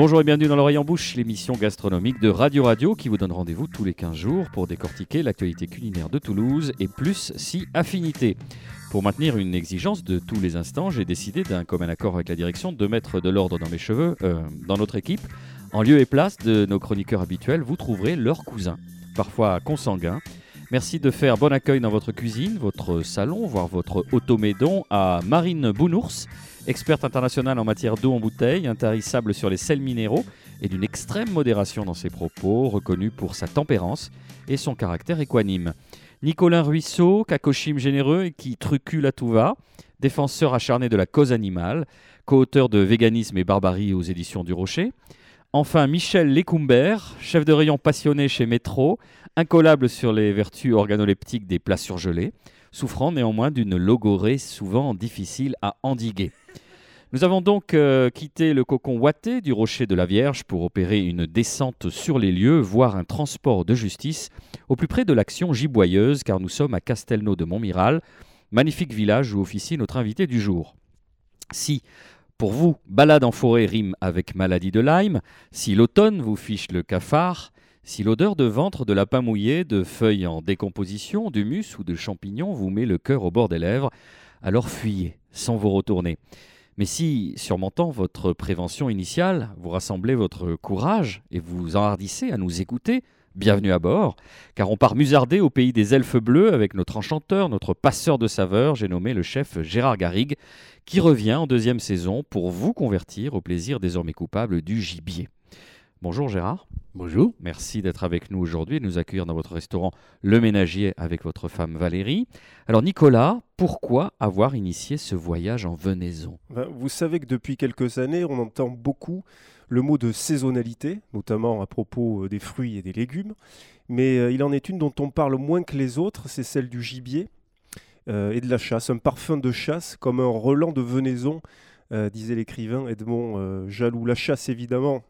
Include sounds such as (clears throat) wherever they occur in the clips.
Bonjour et bienvenue dans l'oreille en bouche, l'émission gastronomique de Radio Radio qui vous donne rendez-vous tous les 15 jours pour décortiquer l'actualité culinaire de Toulouse et plus si affinité. Pour maintenir une exigence de tous les instants, j'ai décidé d'un commun accord avec la direction de mettre de l'ordre dans mes cheveux, euh, dans notre équipe. En lieu et place de nos chroniqueurs habituels, vous trouverez leurs cousins, parfois consanguins. Merci de faire bon accueil dans votre cuisine, votre salon, voire votre automédon à Marine Bounours, experte internationale en matière d'eau en bouteille, intarissable sur les sels minéraux et d'une extrême modération dans ses propos, reconnue pour sa tempérance et son caractère équanime. Nicolas Ruisseau, cacochime généreux et qui trucule à tout va, défenseur acharné de la cause animale, co-auteur de Véganisme et Barbarie aux éditions du Rocher. Enfin, Michel Lécumbert, chef de rayon passionné chez Métro, incollable sur les vertus organoleptiques des plats surgelés, souffrant néanmoins d'une logorée souvent difficile à endiguer. Nous avons donc euh, quitté le cocon ouaté du rocher de la Vierge pour opérer une descente sur les lieux, voire un transport de justice au plus près de l'action giboyeuse, car nous sommes à Castelnau de Montmiral, magnifique village où officie notre invité du jour. Si, pour vous, balade en forêt rime avec maladie de Lyme, si l'automne vous fiche le cafard, si l'odeur de ventre, de lapin mouillé, de feuilles en décomposition, d'humus ou de champignons vous met le cœur au bord des lèvres, alors fuyez sans vous retourner. Mais si, surmontant votre prévention initiale, vous rassemblez votre courage et vous enhardissez à nous écouter, bienvenue à bord, car on part musarder au pays des elfes bleus avec notre enchanteur, notre passeur de saveurs, j'ai nommé le chef Gérard Garrigue, qui revient en deuxième saison pour vous convertir au plaisir désormais coupable du gibier. Bonjour Gérard. Bonjour. Merci d'être avec nous aujourd'hui et de nous accueillir dans votre restaurant Le Ménagier avec votre femme Valérie. Alors Nicolas, pourquoi avoir initié ce voyage en venaison? Ben, Vous savez que depuis quelques années, on entend beaucoup le mot de saisonnalité, notamment à propos euh, des fruits et des légumes. Mais euh, il en est une dont on parle moins que les autres, c'est celle du gibier euh, et de la chasse. Un parfum de chasse comme un relent de venaison, disait l'écrivain Edmond Jaloux. La chasse, évidemment,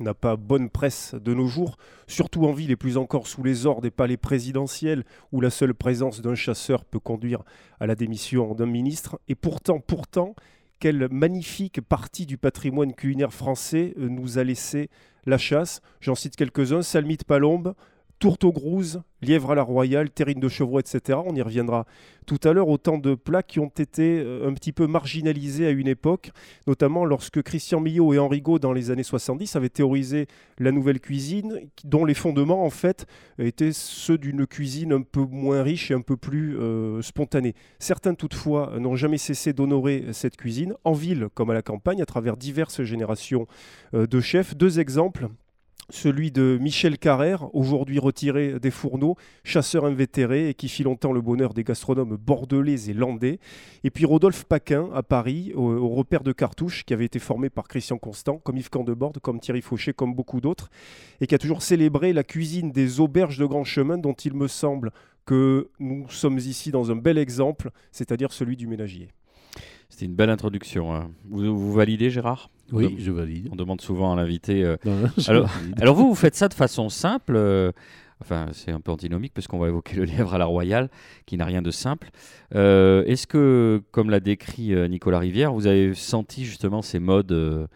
n'a pas bonne presse de nos jours, surtout en ville et plus encore sous les ordres des palais présidentiels où la seule présence d'un chasseur peut conduire à la démission d'un ministre. Et pourtant, pourtant, quelle magnifique partie du patrimoine culinaire français euh, nous a laissé la chasse. J'en cite quelques-uns, Salmite Palombe, tourteau-grouze, lièvre à la royale, terrine de chevreau, etc. On y reviendra tout à l'heure. Autant de plats qui ont été euh, un petit peu marginalisés à une époque, notamment lorsque Christian Millot et Henri Gaud, dans les années 70, avaient théorisé la nouvelle cuisine, dont les fondements, en fait, étaient ceux d'une cuisine un peu moins riche et un peu plus euh, spontanée. Certains, toutefois, n'ont jamais cessé d'honorer cette cuisine, en ville comme à la campagne, à travers diverses générations euh, de chefs. Deux exemples celui de Michel Carrère, aujourd'hui retiré des fourneaux, chasseur invétéré et qui fit longtemps le bonheur des gastronomes bordelais et landais. Et puis Rodolphe Paquin à Paris, au, repère de cartouches, qui avait été formé par Christian Constant, comme Yves Candeborde, comme Thierry Fauché, comme beaucoup d'autres, et qui a toujours célébré la cuisine des auberges de grand chemin, dont il me semble que nous sommes ici dans un bel exemple, c'est-à-dire celui du ménagier. C'était une belle introduction. Hein. vous validez, Gérard? Oui, je valide. On demande souvent à l'invité. Euh, alors, vous, vous faites ça de façon simple. Euh, enfin, c'est un peu antinomique parce qu'on va évoquer le lièvre à la royale, qui n'a rien de simple. Euh, est-ce que, comme l'a décrit Nicolas Rivière, vous avez senti justement ces modes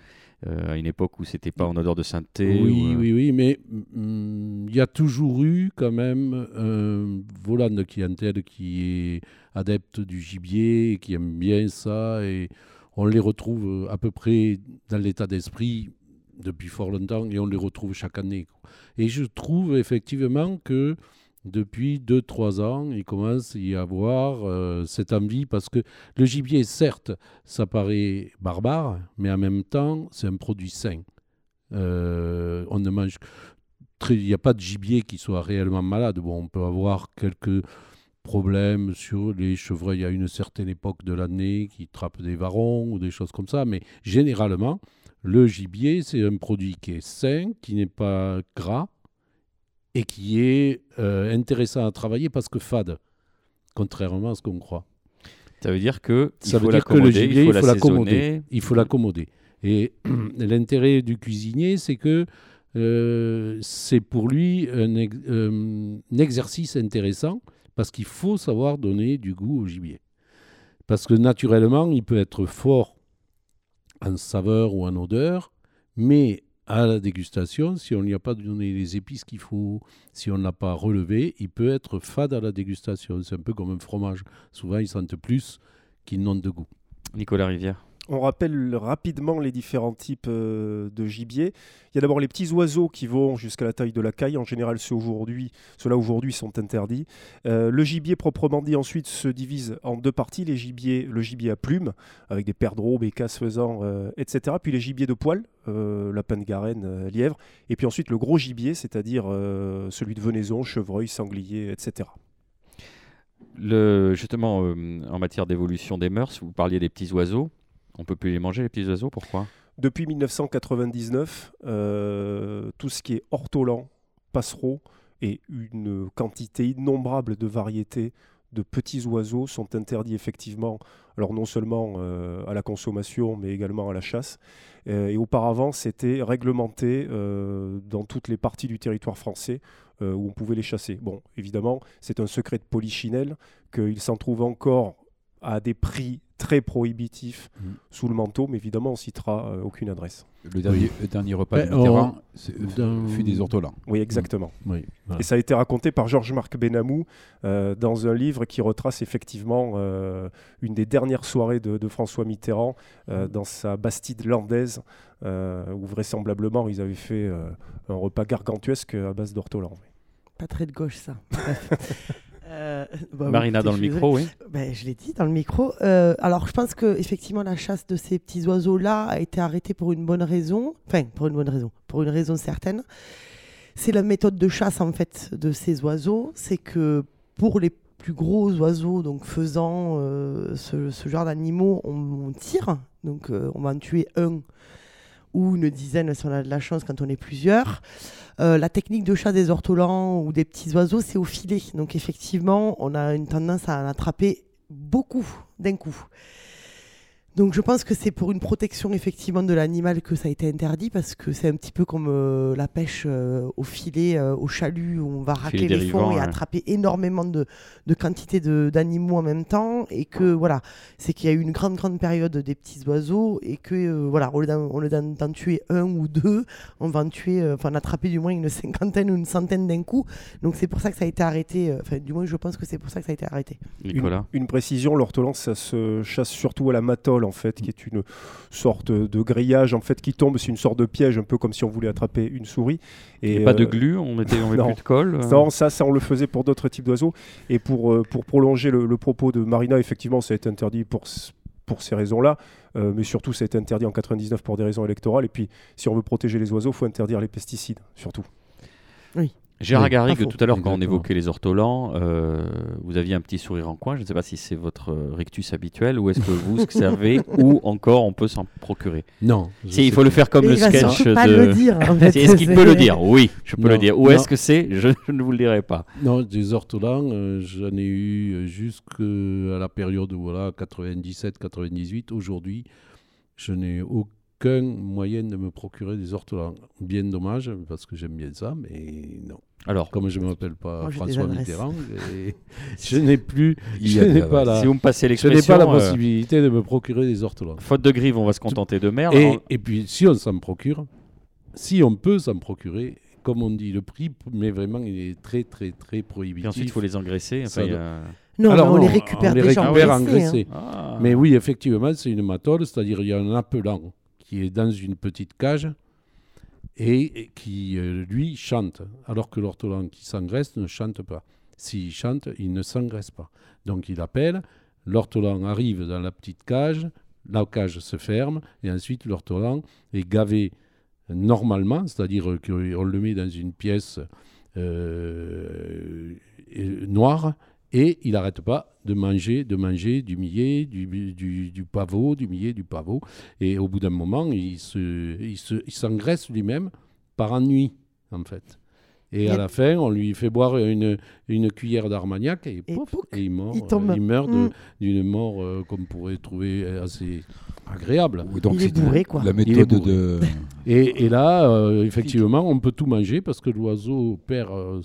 à une époque où c'était pas en odeur de sainteté Oui, oui, oui, mais mm, il y a toujours eu quand même un volant de clientèle qui est adepte du gibier, qui aime bien ça et on les retrouve euh, à peu près dans l'état d'esprit depuis fort longtemps et on les retrouve chaque année. Et je trouve effectivement que depuis 2-3 ans, il commence à y avoir euh, cette envie parce que le gibier, certes, ça paraît barbare, mais en même temps, c'est un produit sain. Euh, on ne mange. Il n'y a pas de gibier qui soit réellement malade. Bon, on peut avoir quelques problèmes sur les chevreuils à une certaine époque de l'année qui trappent des varons ou des choses comme ça. Mais généralement, le gibier, c'est un produit qui est sain, qui n'est pas gras et qui est euh, intéressant à travailler parce que fade, contrairement à ce qu'on croit. Ça veut dire que ça veut dire que le gibier, il faut l'accommoder. Il faut l'accommoder. Et (clears throat) l'intérêt du cuisinier, c'est que euh, c'est pour lui un, euh, un, exercice intéressant parce qu'il faut savoir donner du goût au gibier. Parce que naturellement, il peut être fort en saveur ou en odeur, mais à la dégustation, si on n'y a pas donné les épices qu'il faut, si on n'a pas relevé, il peut être fade à la dégustation. C'est un peu comme un fromage. Souvent, ils sentent plus qu'ils n'ont de goût. Nicolas Rivière. On rappelle rapidement les différents types euh, de gibier. Il y a d'abord les petits oiseaux qui vont jusqu'à la taille de la caille. En général, ceux-là aujourd'hui sont interdits. Euh, le gibier proprement dit ensuite se divise en deux parties. Les gibiers, le gibier à plumes, avec des perdreaux, bécasses, faisans, euh, etc. Puis les gibiers de poil, lapin de garenne, lièvre. Et puis ensuite le gros gibier, c'est-à-dire celui de venaison, chevreuil, sanglier, etc. Justement, en matière d'évolution des mœurs, vous parliez des petits oiseaux. On peut plus les manger, les petits oiseaux, pourquoi? Depuis 1999, euh, tout ce qui est ortolan, passereau et une quantité innombrable de variétés de petits oiseaux sont interdits effectivement, alors non seulement euh, à la consommation, mais également à la chasse. Euh, et auparavant, c'était réglementé dans toutes les parties du territoire français où on pouvait les chasser. Bon, évidemment, c'est un secret de polichinelle qu'il s'en trouve encore à des prix très prohibitif mm. sous le manteau, mais évidemment, on citera euh, aucune adresse. Le dernier, repas ben, de Mitterrand fut des ortolans. Oui, exactement. Mm. Oui, Et ça a été raconté par Georges-Marc Benamou euh, dans un livre qui retrace effectivement euh, une des dernières soirées de, François Mitterrand dans sa Bastide landaise, où vraisemblablement ils avaient fait un repas gargantuesque à base d'ortolans. Pas très de gauche, ça. (laughs) Euh, (laughs) bah Marina dans le micro, oui. Ben, je l'ai dit dans le micro. Euh, alors, je pense que effectivement, la chasse de ces petits oiseaux-là a été arrêtée pour une bonne raison. Enfin, pour une bonne raison, pour une raison certaine. C'est la méthode de chasse en fait de ces oiseaux, c'est que pour les plus gros oiseaux, donc faisant euh, ce, genre d'animaux, on, tire. Donc, on va en tuer un ou une dizaine si on a de la chance quand on est plusieurs. Euh, la technique de chasse des ortolans ou des petits oiseaux, c'est au filet. Donc effectivement, on a une tendance à en attraper beaucoup d'un coup. Donc je pense que c'est pour une protection effectivement de l'animal que ça a été interdit parce que c'est un petit peu comme euh, la pêche euh, au filet, euh, au chalut où on va racler les fonds et attraper énormément de, de quantité d'animaux en même temps et que voilà, c'est qu'il y a eu une grande grande période des petits oiseaux et que voilà, au lieu d'en tuer un ou deux, on va en tuer, enfin attraper du moins une cinquantaine ou une centaine d'un coup. Donc c'est pour ça que ça a été arrêté. Enfin du moins je pense que c'est pour ça que ça a été arrêté. Nicolas. Une, une précision, l'ortolan ça se chasse surtout à la matole en fait, qui est une sorte de grillage en fait qui tombe. C'est une sorte de piège, un peu comme si on voulait attraper une souris. Et, pas de euh, glu, on mettait, on (laughs) plus de colle. Euh non, ça, ça on le faisait pour d'autres types d'oiseaux. Et pour euh, pour prolonger le, propos de Marina, effectivement, ça a été interdit pour pour ces raisons-là, mais surtout ça a été interdit en 99 pour des raisons électorales. Et puis, si on veut protéger les oiseaux, il faut interdire les pesticides, surtout. Oui. Gérard Garrigue, tout à l'heure, quand on évoquait les ortolans, euh, vous aviez un petit sourire en coin. Je ne sais pas si c'est votre euh, rictus habituel ou est-ce que vous servez (laughs) ou encore on peut s'en procurer. Non. Si, il faut le faire comme le sketch de. Pas le dire. (laughs) Est-ce qu'il peut le dire? Oui, je peux le dire. Où est-ce que c'est? (laughs) Je, ne vous le dirai pas. Non, des ortolans, euh, j'en ai eu jusqu'à la période voilà 97-98. Aujourd'hui, je n'ai aucun moyen de me procurer des ortolans. Bien dommage, parce que j'aime bien ça, mais non. Alors, comme je ne m'appelle pas François Mitterrand, (laughs) je n'ai plus, je n'ai pas la, si vous me passez l'expression, je n'ai pas la euh, possibilité de me procurer des ortolans. Faute de grive, on va se contenter de merde. Et, et puis, si on s'en procure, si on peut s'en procurer, comme on dit, le prix, mais vraiment, il est très, très, très prohibitif. Et ensuite, il faut les engraisser. Enfin, non, Alors, on, les récupère, on les récupère engraissés. Hein. Ah. Mais oui, effectivement, c'est une matole, c'est-à-dire il y a un appelant est dans une petite cage et qui, euh, lui, chante, alors que l'ortolan qui s'engraisse ne chante pas. S'il chante, il ne s'engraisse pas. Donc il appelle, l'ortolan arrive dans la petite cage, la cage se ferme, et ensuite l'ortolan est gavé normalement, c'est-à-dire qu'on le met dans une pièce euh, noire, et il n'arrête pas de manger, de manger du millet, du, du, du, pavot, du millet, du pavot. Et au bout d'un moment, il s'engraisse se, il lui-même par ennui, en fait. Et à la fin, on lui fait boire une, une cuillère d'armagnac et, et, il, meurt, il, meurt mm. d'une mort euh, qu'on pourrait trouver assez agréable. donc il est bourré, quoi. La méthode de... (laughs) Et, et là, euh, effectivement, on peut tout manger parce que l'oiseau père euh,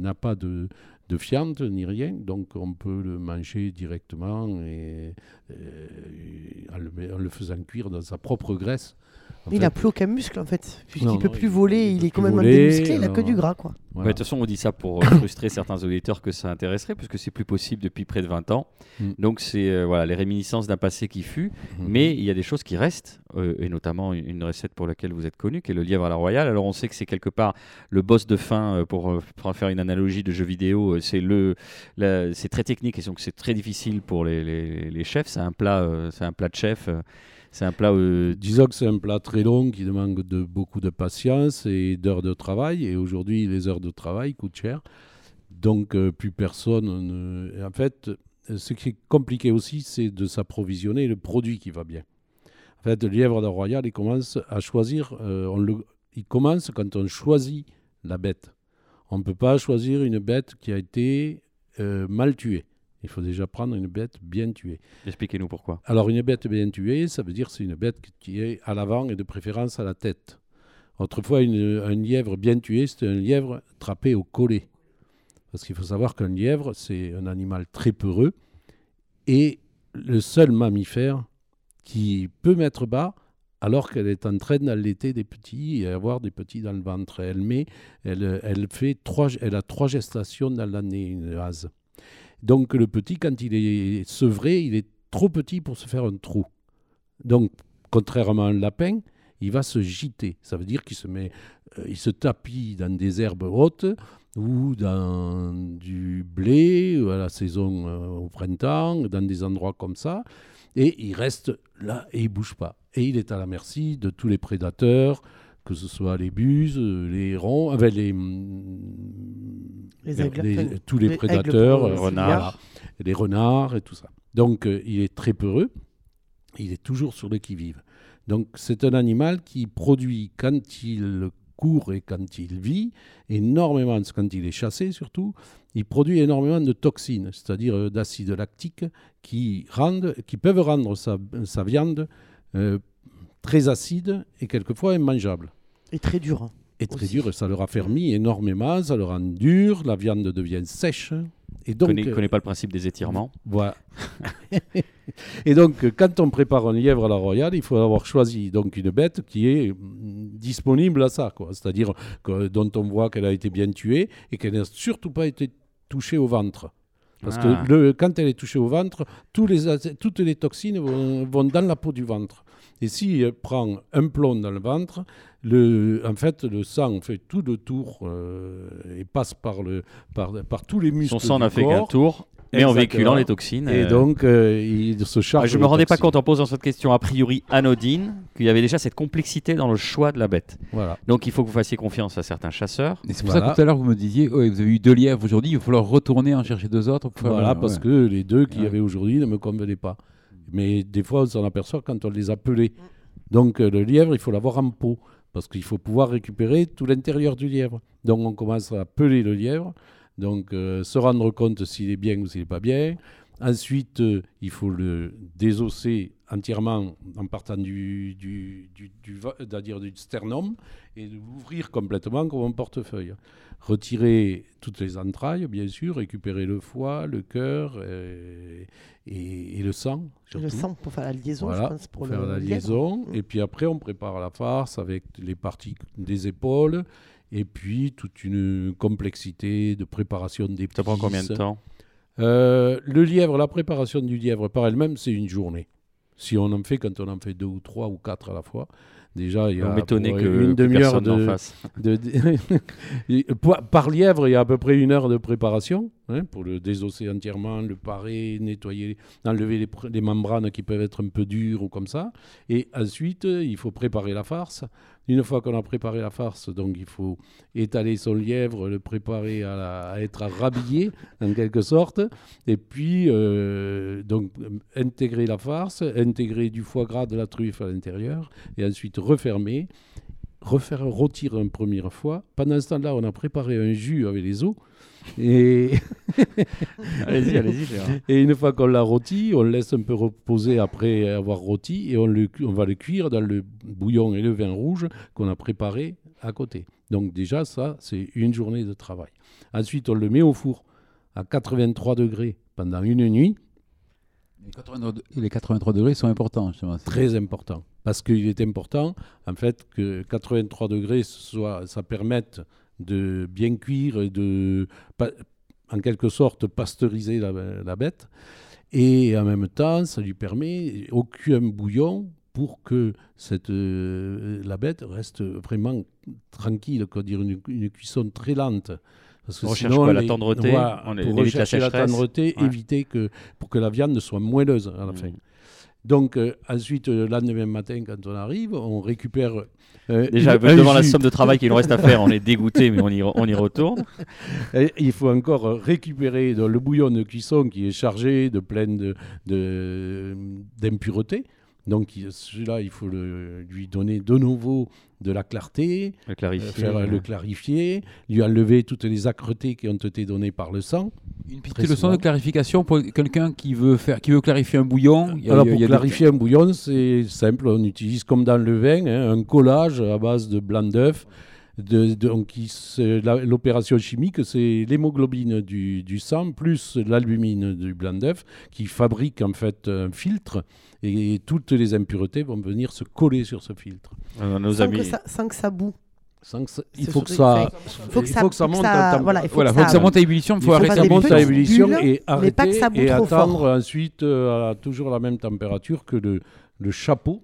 n'a pas de, de fiente ni rien, donc on peut le manger directement et, en, le, faisant cuire dans sa propre graisse. Il n'a plus aucun muscle en fait, puisqu'il ne peut plus voler, il, est quand même démusclé, il n'a que du gras. quoi. De toute façon, on dit ça pour euh, (coughs) frustrer certains auditeurs que ça intéresserait, puisque c'est plus possible depuis près de 20 ans. Mm. Donc c'est euh, voilà, les réminiscences d'un passé qui fut, mm-hmm. mais il y a des choses qui restent, euh, et notamment une recette pour laquelle vous êtes connu, qui est le lièvre à la royale. Alors on sait que c'est quelque part le boss de fin, pour, pour, faire une analogie de jeu vidéo, c'est le, c'est très technique et donc c'est très difficile pour les, les, les chefs. C'est un plat, c'est un plat de chef. C'est un plat. Euh, Disons que c'est un plat très long qui demande de, beaucoup de patience et d'heures de travail. Et aujourd'hui, les heures de travail coûtent cher. Donc, euh, plus personne. Ne... En fait, ce qui est compliqué aussi, c'est de s'approvisionner le produit qui va bien. En fait, le lièvre de Royal, il commence à choisir. Euh. Il commence quand on choisit la bête. On ne peut pas choisir une bête qui a été mal tuée. Il faut déjà prendre une bête bien tuée. Expliquez-nous pourquoi. Alors une bête bien tuée, ça veut dire c'est une bête qui est à l'avant et de préférence à la tête. Autrefois, une, un lièvre bien tué, c'était un lièvre trappé au collet. Parce qu'il faut savoir qu'un lièvre, c'est un animal très peureux et le seul mammifère qui peut mettre bas alors qu'elle est en train d'allaiter des petits et avoir des petits dans le ventre. Elle, met, elle, elle, fait trois, elle a trois gestations dans l'année, une hase. Donc le petit, quand il est sevré, il est trop petit pour se faire un trou. Donc, contrairement à un lapin, il va se gîter. Ça veut dire qu'il se met, euh, il se tapit dans des herbes hautes ou dans du blé à la saison euh, au printemps, dans des endroits comme ça, et il reste là et il bouge pas. Et il est à la merci de tous les prédateurs, que ce soit les buses, les hérons, avec les, tous les, prédateurs, les renards, les renards et tout ça. Donc euh, il est très peureux, il est toujours sur le qui-vive. Donc c'est un animal qui produit quand il court et quand il vit, énormément, quand il est chassé surtout, il produit énormément de toxines, c'est-à-dire euh, d'acide lactique qui, rendent, qui peuvent rendre sa, viande euh, très acide et quelquefois immangeable. Et très dur. Hein, et très dur, et ça leur a fermi énormément, ça le rend dur, la viande devient sèche. Et donc, ne connais, pas le principe des étirements. Voilà. (laughs) et donc, quand on prépare un lièvre à la royale, il faut avoir choisi donc une bête qui est disponible à ça, quoi. C'est-à-dire dont on voit qu'elle a été bien tuée et qu'elle n'a surtout pas été touchée au ventre. Parce que ah. le, quand elle est touchée au ventre, tous les, toutes les toxines vont, vont, dans la peau du ventre. Et si elle prend un plomb dans le ventre, le, en fait, le sang fait tout le tour euh, et passe par, le, par, par tous les muscles. Son sang n'a fait qu'un tour. Mais en véhiculant les toxines. Et euh, donc, euh, il se charge. Ah, je ne me rendais pas compte en posant cette question a priori anodine qu'il y avait déjà cette complexité dans le choix de la bête. Voilà. Donc, il faut que vous fassiez confiance à certains chasseurs. Et c'est pour ça que tout à l'heure, vous me disiez vous avez eu deux lièvres aujourd'hui, il va falloir retourner en chercher deux autres. voilà, parce que les deux qu'il y avait aujourd'hui ne me convenaient pas. Mais des fois, on s'en aperçoit quand on les appelait. Donc, le lièvre, il faut l'avoir en pot parce qu'il faut pouvoir récupérer tout l'intérieur du lièvre. Donc on commence à peler le lièvre, donc euh, se rendre compte s'il est bien ou s'il n'est pas bien. Ensuite, euh, il faut le désosser entièrement en partant du, du, du, sternum et l'ouvrir complètement comme un portefeuille. Retirer toutes les entrailles, bien sûr, récupérer le foie, le cœur et, et, le sang. Le sang pour faire la liaison, je pense. Pour, faire la liaison. Et puis après, on prépare la farce avec les parties des épaules et puis toute une complexité de préparation des Ça prend combien de temps euh, Le lièvre, la préparation du lièvre par elle-même, c'est une journée. Si on en fait, quand on en fait deux ou trois ou quatre à la fois, Déjà, il y a une demi-heure de, (laughs) par lièvre, il y a à peu près une heure de préparation hein, pour le désosser entièrement, le parer, nettoyer, enlever les, membranes qui peuvent être un peu dures ou comme ça. Et ensuite, il faut préparer la farce. Une fois qu'on a préparé la farce, donc il faut étaler son lièvre, le préparer à, être rhabillé en quelque sorte, et puis euh, donc intégrer la farce, intégrer du foie gras, de la truffe à l'intérieur, et ensuite refermer, refaire rôtir une première fois. Pendant ce temps-là, on a préparé un jus avec les os. Et (laughs) allez-y, allez-y. Et une fois qu'on l'a rôti, on le laisse un peu reposer après avoir rôti et on, le, on va le cuire dans le bouillon et le vin rouge qu'on a préparé à côté. Donc déjà, ça, c'est une journée de travail. Ensuite, on le met au four à 83 degrés pendant une nuit, Les 83, de- les 83 degrés sont importants, justement. Très important. Parce qu'il est important, en fait, que 83 degrés, soit, ça permette de bien cuire et de, en quelque sorte, pasteuriser la, la bête. Et en même temps, ça lui permet aucun bouillon pour que cette, euh, la bête reste vraiment tranquille, quoi, dire une, une cuisson très lente. Parce que On sinon, quoi, la tendreté On pour évite la rechercher la, sécheresse tendreté, Ouais. éviter que pour que la viande soit moelleuse à la Mhm. fin. Donc euh, ensuite, le lendemain matin, quand on arrive, on récupère euh, Déjà, une- devant la somme de travail qu'il nous reste à faire, on est dégoûté, mais on y, on y retourne. (laughs) Et il faut encore récupérer dans le bouillon de cuisson qui est chargé de plein de, de- d'impuretés. Donc il- celui-là, il faut le- lui donner de nouveau de la clarté, Le euh, clarifier. faire euh, le clarifier, lui enlever toutes les âcretés qui ont été données par le sang. Une petite leçon souvent. de clarification pour quelqu'un qui veut faire, qui veut clarifier un bouillon. Il y a- Alors il y a- pour il y a des- clarifier un bouillon, c'est simple. On utilise comme dans le vin hein, un collage à base de blanc d'œuf. De, donc l'opération chimique, c'est l'hémoglobine du, du sang plus l'albumine du blanc d'œuf qui fabrique en fait un filtre et toutes les impuretés vont venir se coller sur ce filtre. Nos Sans amis. que, ça, sans que ça boue. Sans que ça- il faut que ça, qu'il faut que il ça, faut que ça faut que monte ça- en temp- voilà, il faut Voilà, que faut que ça- ça monte à ébullition, il Il faut arrêter ça monte à ébullition et arrêter pas que ça boue et attendre fort. ensuite euh, à toujours la même température que le, le chapeau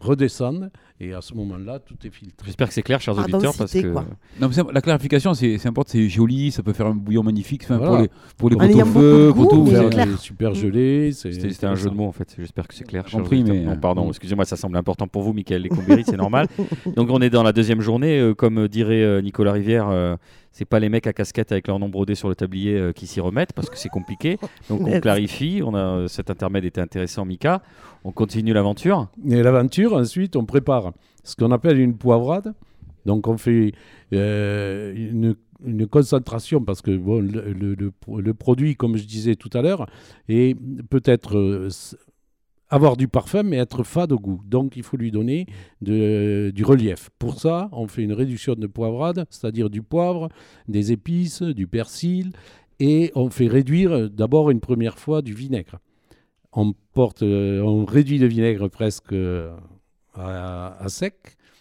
redescende et à ce moment-là tout est filtré. J'espère que c'est clair, chers Ah, auditeurs, parce que. Non, mais la clarification, c'est important, c'est joli, ça peut faire un bouillon magnifique. Enfin, Voilà. Pour les, pour les poteaux feu, poteaux, super gelé. c'était un jeu de mots en fait. J'espère que c'est clair. compris, mais- Non, pardon, excusez-moi, ça semble important pour vous, Michael Lécombéry, c'est normal. (laughs) Donc on est dans la deuxième journée, euh, comme dirait euh, Nicolas Rivière. euh, c'est pas les mecs à casquette avec leur nom brodé sur le tablier euh, qui s'y remettent parce que c'est compliqué. Donc on clarifie. On a cet intermède était intéressant, Mika. On continue l'aventure. Et l'aventure, ensuite, on prépare ce qu'on appelle une poivrade. Donc, on fait euh, une, concentration parce que le, produit, comme je disais tout à l'heure, peut-être euh, avoir du parfum, mais être fade au goût. Donc, il faut lui donner du relief. Pour ça, on fait une réduction de poivrade, c'est-à-dire du poivre, des épices, du persil, et on fait réduire euh, d'abord une première fois du vinaigre. On, réduit le vinaigre presque à, à sec.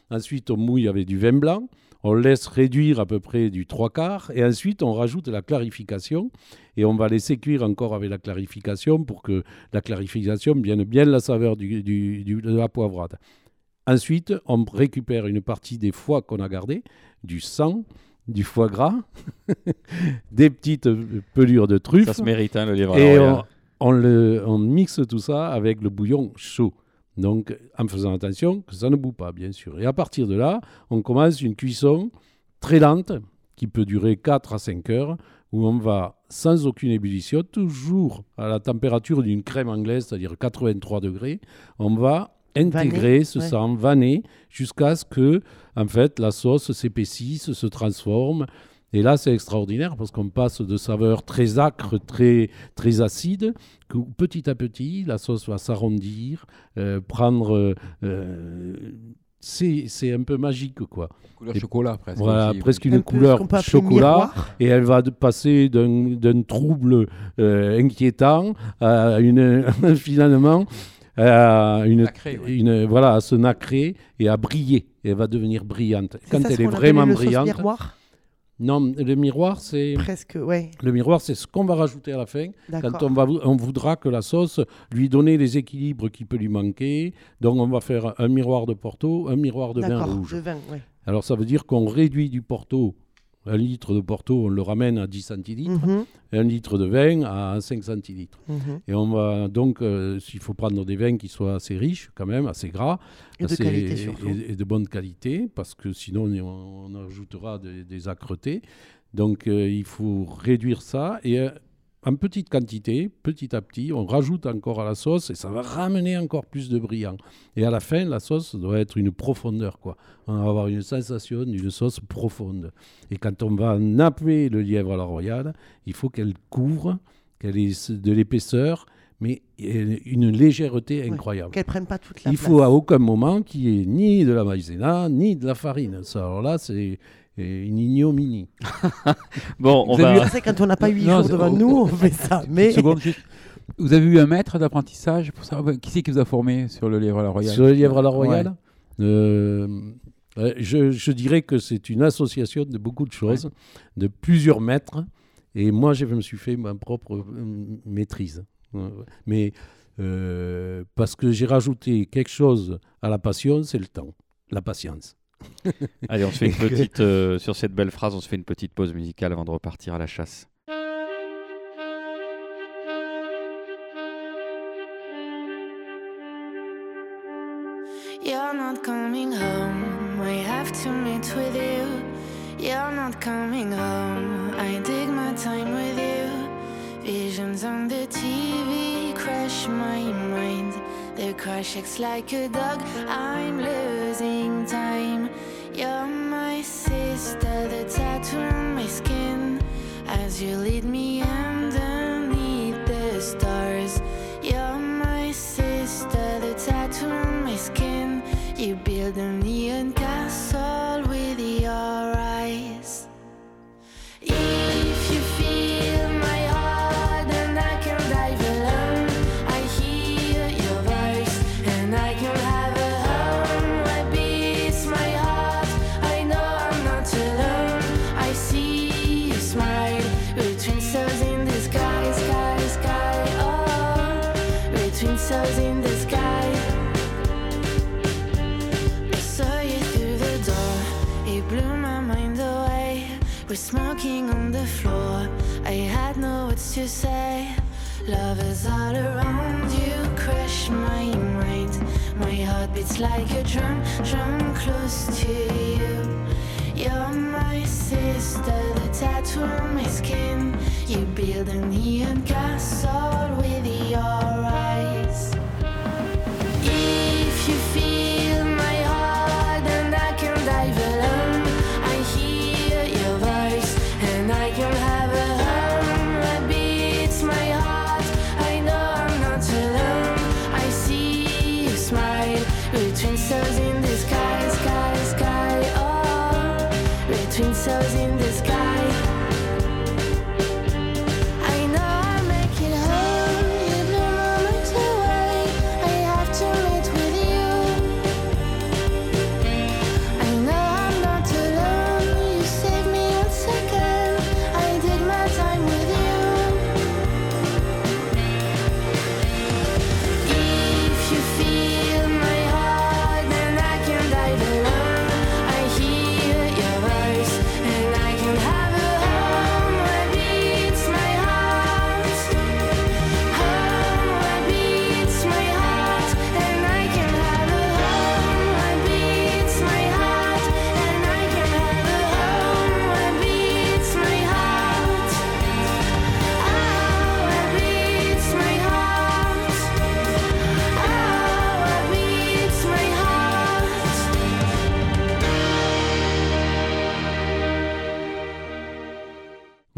Ensuite, on mouille avec du vin blanc. On laisse réduire à peu près du trois quarts. Et ensuite, on rajoute la clarification. Et on va laisser cuire encore avec la clarification pour que la clarification vienne bien la saveur du- du- du- de la poivrade. Ensuite, on récupère une partie des foies qu'on a gardés, du sang, du foie gras, (laughs) des petites euh, pelures de truffes. Ça se mérite, hein, le livre. Et on, on le, on mixe tout ça avec le bouillon chaud. Donc, en faisant attention que ça ne boue pas, bien sûr. Et à partir de là, on commence une cuisson très lente, qui peut durer 4 à 5 heures, où on va, sans aucune ébullition, toujours à la température d'une crème anglaise, c'est-à-dire 83 degrés, on va intégrer ce ouais. sang vanné jusqu'à ce que, en fait, la sauce s'épaississe, se transforme. Et là, c'est extraordinaire parce qu'on passe de saveurs très acres, très, très acides, que petit à petit, la sauce va s'arrondir, euh, prendre. euh, c'est c'est un peu magique, quoi. Couleur Et- chocolat, presque. Voilà, aussi. presque Un une couleur chocolat. Et elle va de passer d'un trouble euh, inquiétant à une, (laughs) finalement à une, Nacré, ouais. une- voilà, à se nacrer et à briller. Et elle va devenir brillante. Quand ça, elle est vraiment brillante. miroir? Non, le miroir, c'est Presque, ouais. le miroir, c'est ce qu'on va rajouter à la fin quand on, va, on voudra que la sauce lui donne les équilibres qui peut lui manquer. Donc on va faire un miroir de Porto, un miroir de vin rouge. de vin, ouais. Alors ça veut dire qu'on réduit du Porto, un litre de Porto, on le ramène à 10 centilitres, Mhm, un litre de vin à 5 centilitres. mhm. Et on va donc, euh, s'il faut prendre des vins qui soient assez riches, quand même, assez gras, Et de qualité surtout. et- et de bonne qualité, parce que sinon on, on ajoutera des, des âcretés. Donc euh, il faut réduire ça et euh, en petite quantité, petit à petit, on rajoute encore à la sauce et ça va ramener encore plus de brillant. Et à la fin, la sauce doit être une profondeur, quoi. On va avoir une sensation d'une sauce profonde. Et quand on va napper le lièvre à la royale, il faut qu'elle couvre, qu'elle ait de l'épaisseur, mais une légèreté incroyable. Qu'elle prenne pas toute la Il place. faut à aucun moment qu'il y ait ni de la maïzena, ni de la farine. Ça, alors là, c'est est une ignominie. (laughs) Bon, on Vous avez va. Ça, c'est quand on n'a pas huit Non, jours c'est- devant oh, nous, on fait ça. Mais seconde, juste. Vous avez eu un maître d'apprentissage pour ça Qui c'est qui vous a formé sur le lièvre à la royale Sur le lièvre à la royale, euh, euh, je, je dirais que c'est une association de beaucoup de choses, de plusieurs maîtres. Et moi, je me suis fait ma propre euh, maîtrise. Mais euh, parce que j'ai rajouté quelque chose à la passion, c'est le temps, la patience. (laughs) Allez, on se fait une petite. euh, sur cette belle phrase, on se fait une petite pause musicale avant de repartir à la chasse. You're not coming home. I have to meet with you. You're not coming home. I dig my time with you. Visions on the TV crush my mind. The crush acts like a dog. I'm losing time. You're my sister, the tattoo on my skin. As you lead me underneath the stars. You're my sister, the tattoo on my skin. You build a neon castle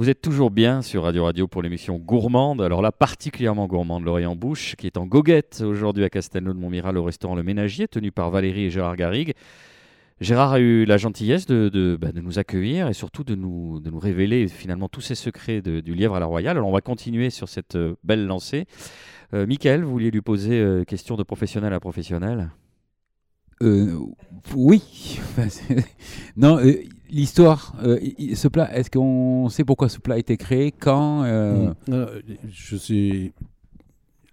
Vous êtes toujours bien sur Radio Radio pour l'émission Gourmande. Alors là, particulièrement gourmande, l'oreille en bouche, qui est en goguette aujourd'hui à Castelnau de Montmiral au restaurant Le Ménagier, tenu par Valérie et Gérard Garrigue. Gérard a eu la gentillesse de, bah, nous accueillir et surtout de nous, révéler finalement tous ces secrets du lièvre à la royale. Alors on va continuer sur cette euh, belle lancée. Euh, Michael, vous vouliez lui poser euh, question de professionnel à professionnel? Euh, oui. (laughs) Non, euh, l'histoire, euh, ce plat, est-ce qu'on sait pourquoi ce plat a été créé Quand Mm. Je sais.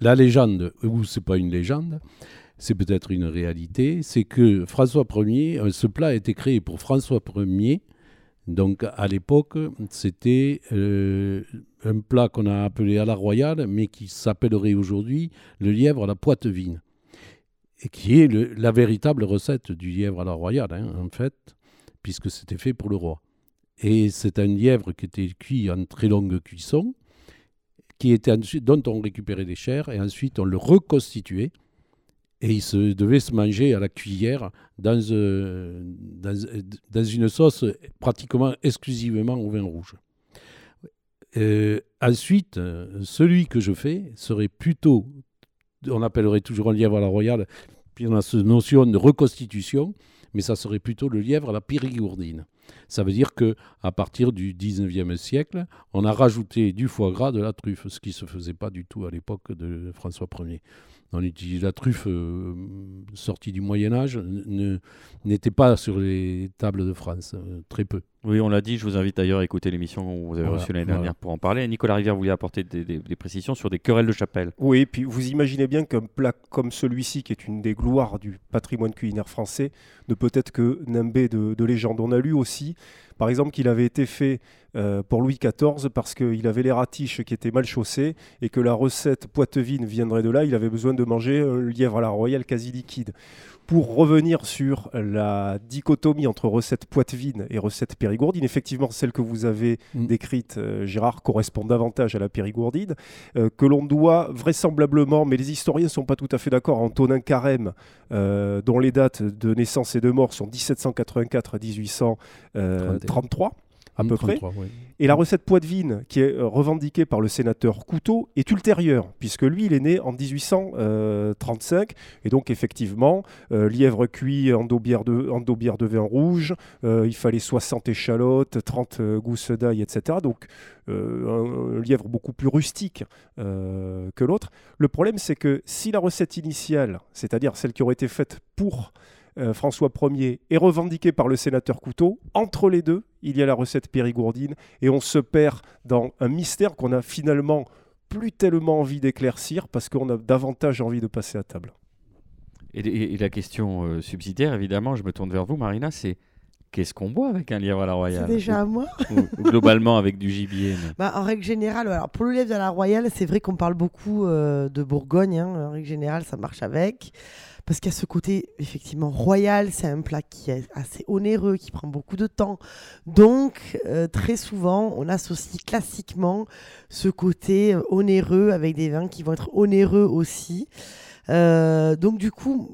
La légende, ou c'est pas une légende, c'est peut-être une réalité, c'est que François Ier, ce plat a été créé pour François Ier. Donc à l'époque, c'était un plat qu'on a appelé à la royale, mais qui s'appellerait aujourd'hui le lièvre à la poitevine. Qui est la véritable recette du lièvre à la royale, hein, en fait, puisque c'était fait pour le roi. Et c'est un lièvre qui était cuit en très longue cuisson, qui était dont on récupérait les chairs et ensuite on le reconstituait. Et il se, devait se manger à la cuillère dans, euh, une sauce pratiquement exclusivement au vin rouge. Euh, ensuite, euh, celui que je fais serait plutôt, on appellerait toujours un lièvre à la royale, puis on a cette notion de reconstitution, mais ça serait plutôt le lièvre à la périgourdine. Ça veut dire que à partir du 19e siècle, on a rajouté du foie gras de la truffe, ce qui ne se faisait pas du tout à l'époque de François Ier. On utilise la truffe euh, sortie du Moyen Âge n'était pas sur les tables de France, euh, très peu. Oui, on l'a dit, je vous invite d'ailleurs à écouter l'émission que vous avez Voilà, reçue l'année voilà. dernière pour en parler. Nicolas Rivière voulait apporter des, des- des précisions sur des querelles de chapelle. Oui, et puis vous imaginez bien qu'un plat comme celui-ci, qui est une des gloires du patrimoine culinaire français, ne peut être que nimbé de, de légende. On a lu aussi, par exemple, qu'il avait été fait euh, pour Louis XIV parce qu'il avait les ratiches qui étaient mal chaussées et que la recette poitevine viendrait de là. Il avait besoin de manger un lièvre à la royale quasi liquide. Pour revenir sur la dichotomie entre recette poitevine et recette périgourdine, effectivement, celle que vous avez Mm. décrite, euh, Gérard, correspond davantage à la périgourdine euh, que l'on doit vraisemblablement, mais les historiens ne sont pas tout à fait d'accord, Antonin Carême, euh, dont les dates de naissance et de mort sont 1784 à 1833 à peu près. 33, oui. Et la recette poitevine, qui est euh, revendiquée par le sénateur Couteau, est ultérieure, puisque lui, il est né en 1835. Et donc, effectivement, euh, lièvre cuit en dos bière de, de vin rouge, euh, il fallait 60 échalotes, 30 euh, gousses d'ail, etc. Donc, euh, un, lièvre beaucoup plus rustique euh, que l'autre. Le problème, c'est que si la recette initiale, c'est-à-dire celle qui aurait été faite pour euh, François Ier est revendiquée par le sénateur Couteau. Entre les deux, il y a la recette périgourdine et on se perd dans un mystère qu'on a finalement plus tellement envie d'éclaircir parce qu'on a davantage envie de passer à table. Et, et- et la question euh, subsidiaire, évidemment, je me tourne vers vous, Marina, c'est qu'est-ce qu'on boit avec un lièvre à la C'est royale déjà à moi. ou, ou globalement avec du gibier mais- Bah, en règle générale, alors pour le lièvre à la royale, c'est vrai qu'on parle beaucoup euh, de Bourgogne. hein. En règle générale, ça marche avec. Parce qu'il y a ce côté effectivement royal, c'est un plat qui est assez onéreux, qui prend beaucoup de temps. Donc, euh, très souvent, on associe classiquement ce côté euh, onéreux avec des vins qui vont être onéreux aussi. Euh, donc, du coup,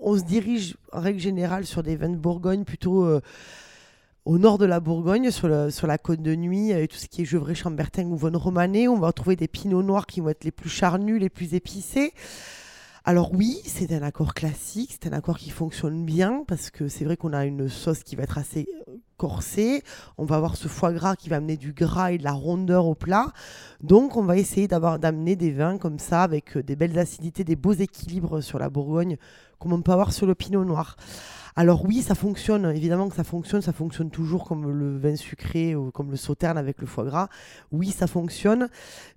on se dirige en règle générale sur des vins de Bourgogne plutôt au nord de la Bourgogne, sur, la côte de nuit, avec tout ce qui est Gevrey, Chambertin ou Von Romanée. On va retrouver des pinots noirs qui vont être les plus charnus, les plus épicés. Alors oui, c'est un accord classique, c'est un accord qui fonctionne bien parce que c'est vrai qu'on a une sauce qui va être assez euh, corsée. On va avoir ce foie gras qui va amener du gras et de la rondeur au plat. Donc on va essayer d'avoir d'amener des vins comme ça avec euh, des belles acidités, des beaux équilibres sur la Bourgogne comme on peut avoir sur le pinot noir. Alors oui, ça fonctionne, évidemment que ça fonctionne, ça fonctionne toujours comme le vin sucré ou comme le sauterne avec le foie gras. Oui, ça fonctionne,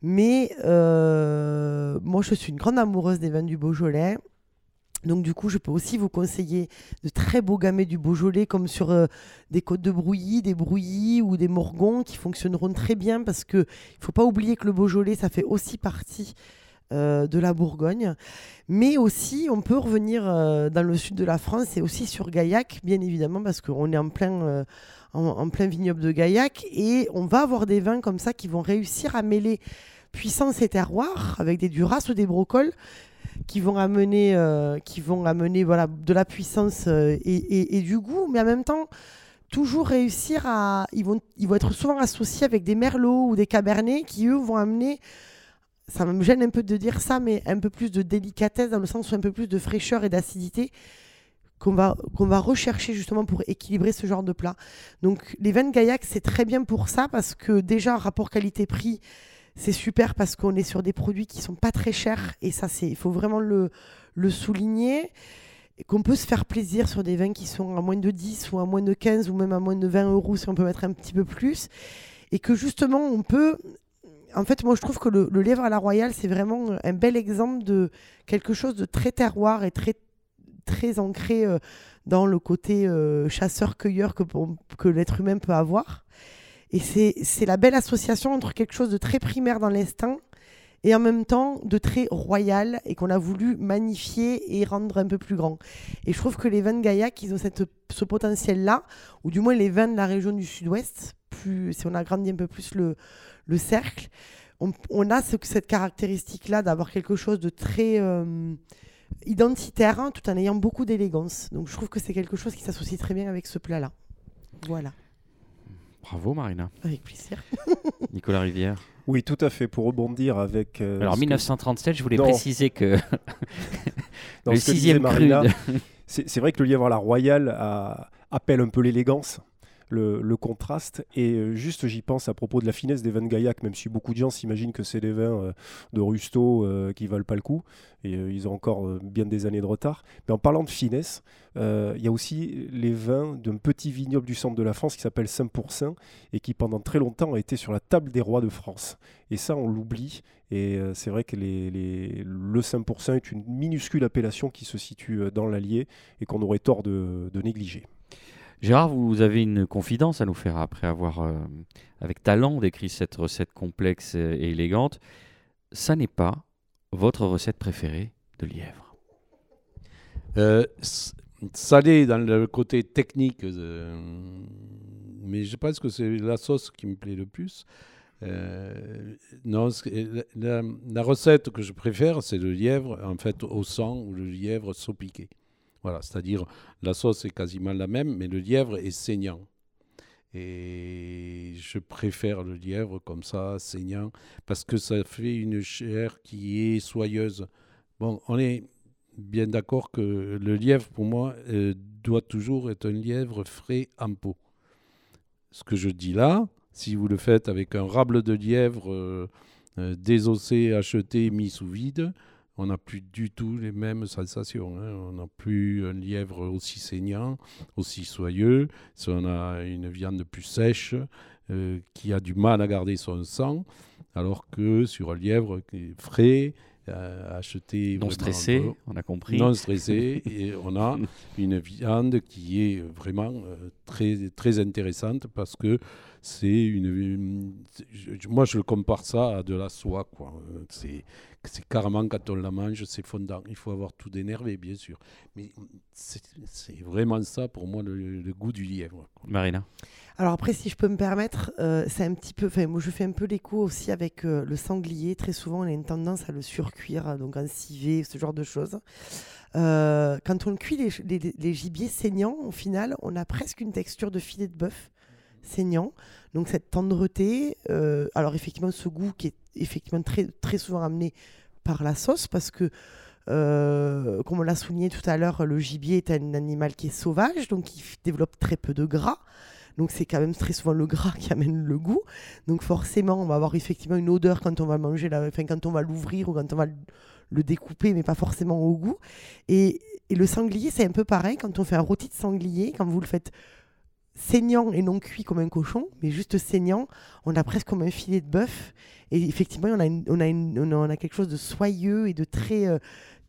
mais euh, moi je suis une grande amoureuse des vins du Beaujolais. Donc du coup, je peux aussi vous conseiller de très beaux gamets du Beaujolais, comme sur euh, des côtes de brouillis, des brouillis ou des morgons, qui fonctionneront très bien parce que il faut pas oublier que le Beaujolais, ça fait aussi partie euh, de la Bourgogne. Mais aussi, on peut revenir euh, dans le sud de la France et aussi sur Gaillac, bien évidemment, parce qu'on est en plein, euh, en, plein vignoble de Gaillac. Et on va avoir des vins comme ça qui vont réussir à mêler puissance et terroir avec des duras ou des brocoles qui vont amener, qui vont amener voilà, de la puissance et, et- et du goût, mais en même temps, toujours réussir à. Ils vont, ils vont être souvent associés avec des merlots ou des cabernets qui, eux, vont amener ça me gêne un peu de dire ça, mais un peu plus de délicatesse, dans le sens où un peu plus de fraîcheur et d'acidité qu'on va, qu'on va rechercher justement pour équilibrer ce genre de plat. Donc les vins Gaillac, c'est très bien pour ça, parce que déjà, rapport qualité-prix, c'est super parce qu'on est sur des produits qui sont pas très chers, et ça, il faut vraiment le, le souligner. Qu'on peut se faire plaisir sur des vins qui sont à moins de 10 ou à moins de 15 ou même à moins de 20 euros si on peut mettre un petit peu plus. Et que justement, on peut en fait, moi, je trouve que le, le à la royale, c'est vraiment un bel exemple de quelque chose de très terroir et très, très ancré euh, dans le côté euh, chasseur-cueilleur que, l'être humain peut avoir. Et c'est c'est la belle association entre quelque chose de très primaire dans l'instinct et en même temps de très royal et qu'on a voulu magnifier et rendre un peu plus grand. Et je trouve que les vins de Gaillac, ils ont cette, ce potentiel-là, ou du moins les vins de la région du sud-ouest, plus, si on agrandit un peu plus le, le cercle, on, on a ce- cette caractéristique-là d'avoir quelque chose de très euh, identitaire hein, tout en ayant beaucoup d'élégance. Donc je trouve que c'est quelque chose qui s'associe très bien avec ce plat-là. Voilà, Bravo, Marina. avec plaisir. (laughs) Nicolas Rivière. Oui, tout à fait, pour rebondir avec... euh, Alors, ce que- 1937, je voulais Non. préciser que (laughs) dans le sixième cru. Marina, de- C'est c'est vrai que le lièvre à la royale a- appelle un peu l'élégance. Le, contraste. Et euh, juste, j'y pense à propos de la finesse des vins de Gaillac, même si beaucoup de gens s'imaginent que c'est des vins euh, de Rusto euh, qui valent pas le coup. Et euh, ils ont encore bien des années de retard. Mais en parlant de finesse, il y a aussi les vins d'un petit vignoble du centre de la France qui s'appelle Saint-Pourçain et qui pendant très longtemps a été sur la table des rois de France. Et ça, on l'oublie. Et c'est vrai que le Saint-Pourçain est une minuscule appellation qui se situe dans l'Allier et qu'on aurait tort de négliger. Gérard, vous avez une confidence à nous faire après avoir, euh, avec talent, décrit cette recette complexe et élégante. Ça n'est pas votre recette préférée de lièvre. Euh, s- salé dans le côté technique, euh, mais je pense que c'est la sauce qui me plaît le plus. Euh, non, la recette que je préfère, c'est le lièvre en fait au sang ou le lièvre saupiqué. Voilà, c'est-à-dire la sauce est quasiment la même, mais le lièvre est saignant. Et je préfère le lièvre comme ça, saignant, parce que ça fait une chair qui est soyeuse. Bon, on est bien d'accord que le lièvre, pour moi, euh, doit toujours être un lièvre frais en pot. Ce que je dis là, si vous le faites avec un rable de lièvre euh, euh, désossé, acheté, mis sous vide, on n'a plus du tout les mêmes sensations. hein. On n'a plus un lièvre aussi saignant, aussi soyeux. Si on a une viande plus sèche, euh, qui a du mal à garder son sang, alors que sur un lièvre frais, euh, acheté Non stressé, peu- on a compris. non stressé et on a (laughs) une viande qui est vraiment euh, très très intéressante parce que c'est une, une- je- moi je compare ça à de la soie quoi c'est c'est carrément quand on la mange c'est fondant il faut avoir tout d'énervé bien sûr mais c'est vraiment ça pour moi le, le goût du lièvre Marina. Alors après, si je peux me permettre, euh, c'est un petit peu. Enfin, moi, je fais un peu l'écho aussi avec euh, le sanglier. Très souvent, on a une tendance à le surcuire, donc en civet, ce genre de choses. Euh, quand on cuit les, les- les gibiers saignants, au final, on a presque une texture de filet de bœuf saignant. Donc cette tendreté. euh, alors effectivement, ce goût qui est effectivement très, très souvent amené par la sauce, parce que euh, comme on l'a souligné tout à l'heure, le gibier est un animal qui est sauvage, donc il développe très peu de gras. Donc c'est quand même très souvent le gras (laughs) qui amène le goût. Donc forcément, on va avoir effectivement une odeur quand on va manger, la... enfin quand on va l'ouvrir ou quand on va le- le découper, mais pas forcément au goût. Et, et le sanglier, c'est un peu pareil. Quand on fait un rôti de sanglier, quand vous le faites saignant et non cuit comme un cochon, mais juste saignant, on a presque comme un filet de bœuf. Et effectivement, on a, une- on a, une- on a, quelque chose de soyeux et de très, euh,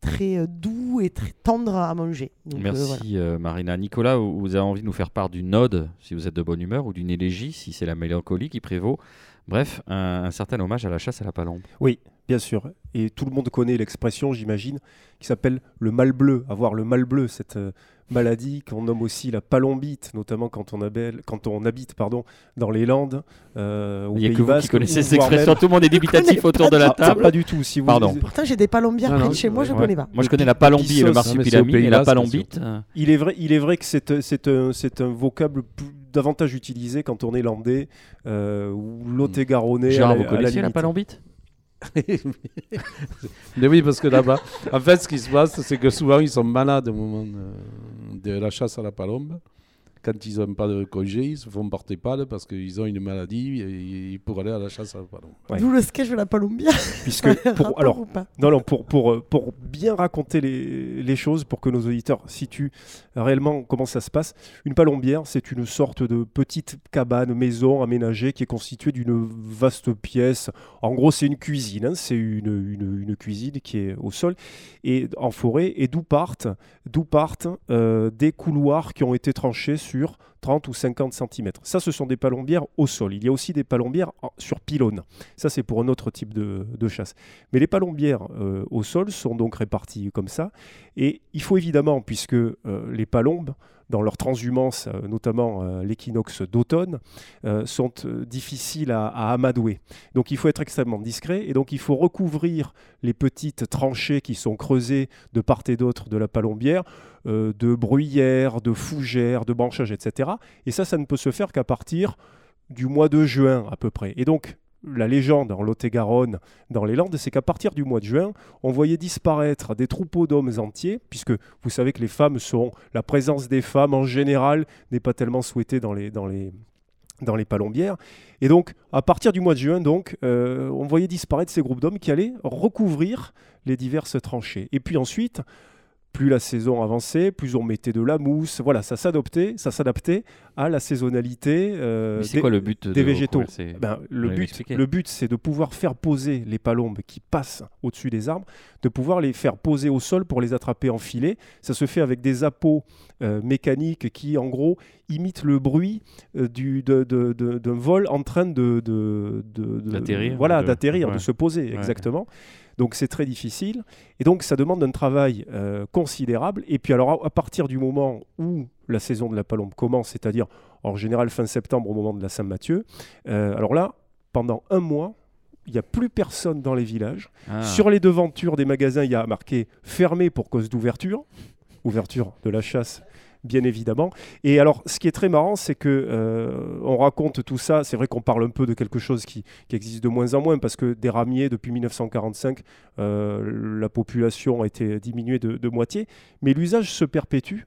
très euh, doux et très tendre à manger. Donc, euh, Merci voilà. euh, Marina. Nicolas, vous vous avez envie de nous faire part d'une ode, si vous êtes de bonne humeur, ou d'une élégie, si c'est la mélancolie qui prévaut. Bref, un, un certain hommage à la chasse à la palombe. Oui, bien sûr. Et tout le monde connaît l'expression, j'imagine, qui s'appelle le mal bleu, avoir le mal bleu, cette euh, maladie qu'on nomme aussi la palombite, notamment quand on, abelle- quand on habite pardon, dans les Landes, euh, au Il n'y a Pays que vous qui connaissez cette expression. même- Tout le monde est débitatif autour de la table. pas du tout. Si vous, Pardon. Pourtant, j'ai des palombières près de chez moi, je ne Ouais. connais pas. Moi, je connais la palombie et le marsupilami, et la palombite. euh, Il est vrai, il est vrai que c'est euh, c'est un, c'est un vocable plus- davantage utilisé quand on est landais euh, ou lot-et-garonnais. à Gérard, la- vous à la la (laughs) Mais oui, parce que là-bas, en fait, ce qui se passe, c'est que souvent, ils sont malades au moment de, de la chasse à la palombe. Quand ils n'ont pas de congé, ils se font porter pâle parce qu'ils ont une maladie et, et pour aller à la chasse à la palombe. Ouais. D'où le sketch de la palombière. (laughs) Puisque pour, alors, Non, non, pour, pour, euh, pour bien raconter les, les choses, pour que nos auditeurs situent réellement comment ça se passe, une palombière, c'est une sorte de petite cabane, maison aménagée qui est constituée d'une vaste pièce. En gros, c'est une cuisine, hein, c'est une, une, une cuisine qui est au sol et en forêt, et d'où partent, d'où partent euh, des couloirs qui ont été tranchés sur 30 ou 50 cm. Ça, ce sont des palombières au sol. Il y a aussi des palombières sur pylônes. Ça, c'est pour un autre type de, de chasse. Mais les palombières euh, au sol sont donc réparties comme ça. Et il faut évidemment, puisque euh, les palombes, dans leur transhumance, euh, notamment euh, l'équinoxe d'automne, euh, sont difficiles à, amadouer. Donc il faut être extrêmement discret et donc il faut recouvrir les petites tranchées qui sont creusées de part et d'autre de la palombière de bruyères, de fougères, de branchages, etc. Et ça, ça ne peut se faire qu'à partir du mois de juin à peu près. Et donc, la légende en Lot-et-Garonne, dans les Landes, c'est qu'à partir du mois de juin, on voyait disparaître des troupeaux d'hommes entiers, puisque vous savez que les femmes sont. La présence des femmes en général n'est pas tellement souhaitée dans les, dans les, dans les palombières. Et donc, à partir du mois de juin, donc, euh, on voyait disparaître ces groupes d'hommes qui allaient recouvrir les diverses tranchées. Et puis ensuite, plus la saison avançait, plus on mettait de la mousse. Voilà, ça s'adaptait, ça s'adaptait à la saisonnalité euh, des, quoi le but des de végétaux. ces- Ben, le, but, le but, c'est de pouvoir faire poser les palombes qui passent au-dessus des arbres, de pouvoir les faire poser au sol pour les attraper en filet. Ça se fait avec des appâts euh, mécaniques qui, en gros, imitent le bruit euh, du, de- de- de- d'un vol en train de, D'atterrir, Voilà, de- d'atterrir, ouais. de se poser, Ouais. exactement. Donc c'est très difficile. Et donc ça demande un travail euh, considérable. Et puis alors à, à partir du moment où la saison de la palombe commence, c'est-à-dire en général fin septembre au moment de la Saint-Mathieu, euh, alors là, pendant un mois, il n'y a plus personne dans les villages. Ah. Sur les devantures des magasins, il y a marqué fermé pour cause d'ouverture. Ouverture de la chasse, bien évidemment. Et alors, ce qui est très marrant, c'est que euh, on raconte tout ça. C'est vrai qu'on parle un peu de quelque chose qui, qui existe de moins en moins, parce que des ramiers, depuis 1945, euh, la population a été diminuée de, de moitié. Mais l'usage se perpétue.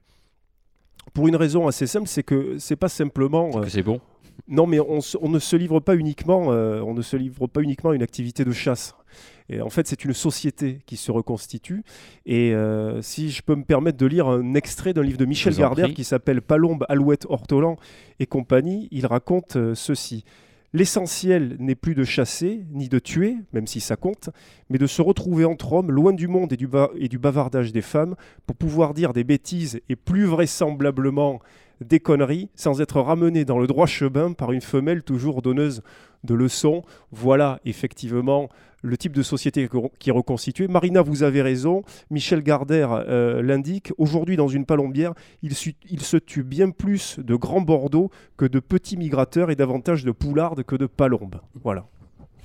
Pour une raison assez simple, c'est que c'est pas simplement euh, c'est bon. non, mais on, ne se livre pas uniquement, euh, on ne se livre pas uniquement à une activité de chasse. Et en fait, c'est une société qui se reconstitue. Et euh, si je peux me permettre de lire un extrait d'un livre de Michel Gardère qui s'appelle Palombe, Alouette, Ortolan et compagnie, il raconte euh, ceci. L'essentiel n'est plus de chasser, ni de tuer, même si ça compte, mais de se retrouver entre hommes, loin du monde et du, ba- et du bavardage des femmes, pour pouvoir dire des bêtises et plus vraisemblablement des conneries, sans être ramené dans le droit chemin par une femelle toujours donneuse de leçons. Voilà effectivement le type de société qui est reconstituée. Marina, vous avez raison. Michel Gardère euh, l'indique. Aujourd'hui, dans une palombière, il, se tue bien plus de grands bordeaux que de petits migrateurs et davantage de poulardes que de palombes. Voilà.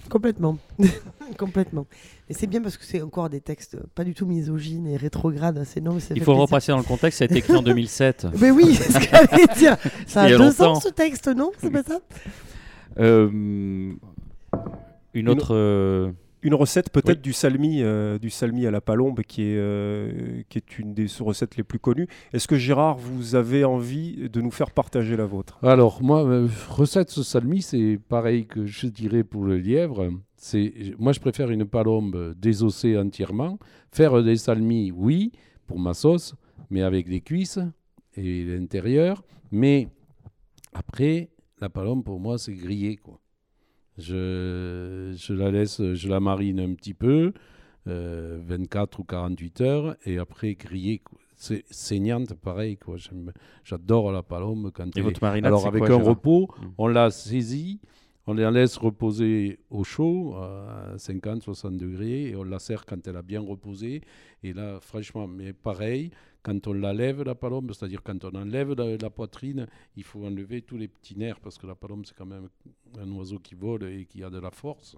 Complètement. (laughs) Complètement. Et c'est bien parce que c'est encore des textes pas du tout misogynes et rétrogrades. C'est non, Il faut le repasser dans le contexte. Ça a été écrit en (laughs) 2007. Mais oui, c'est ce que dire. Ça a a deux ans ce texte, non C'est pas ça? Euh, une autre. euh, Une recette peut-être Oui. du salmi, euh, du salmi à la palombe qui est, euh, qui est une des recettes les plus connues. Est-ce que Gérard, vous avez envie de nous faire partager la vôtre? Alors, moi, euh, recette ce salmi, c'est pareil que je dirais pour le lièvre. C'est, moi, je préfère une palombe désossée entièrement. Faire des salmis, oui, pour ma sauce, mais avec les cuisses et l'intérieur. Mais après, la palombe, pour moi, c'est grillé, quoi. Je, je la laisse, je la marine un petit peu, euh, 24 ou 48 heures, et après griller. C'est saignante, pareil, quoi. J'adore la palombe quand Et votre marinade, alors avec quoi, un repos, Mm. on la saisit, on la laisse reposer au chaud, à 50-60 degrés, et on la sert quand elle a bien reposé. Et là, franchement, mais pareil, quand on la lève, la palombe, c'est-à-dire quand on enlève la, poitrine, il faut enlever tous les petits nerfs, parce que la palombe, c'est quand même un oiseau qui vole et qui a de la force.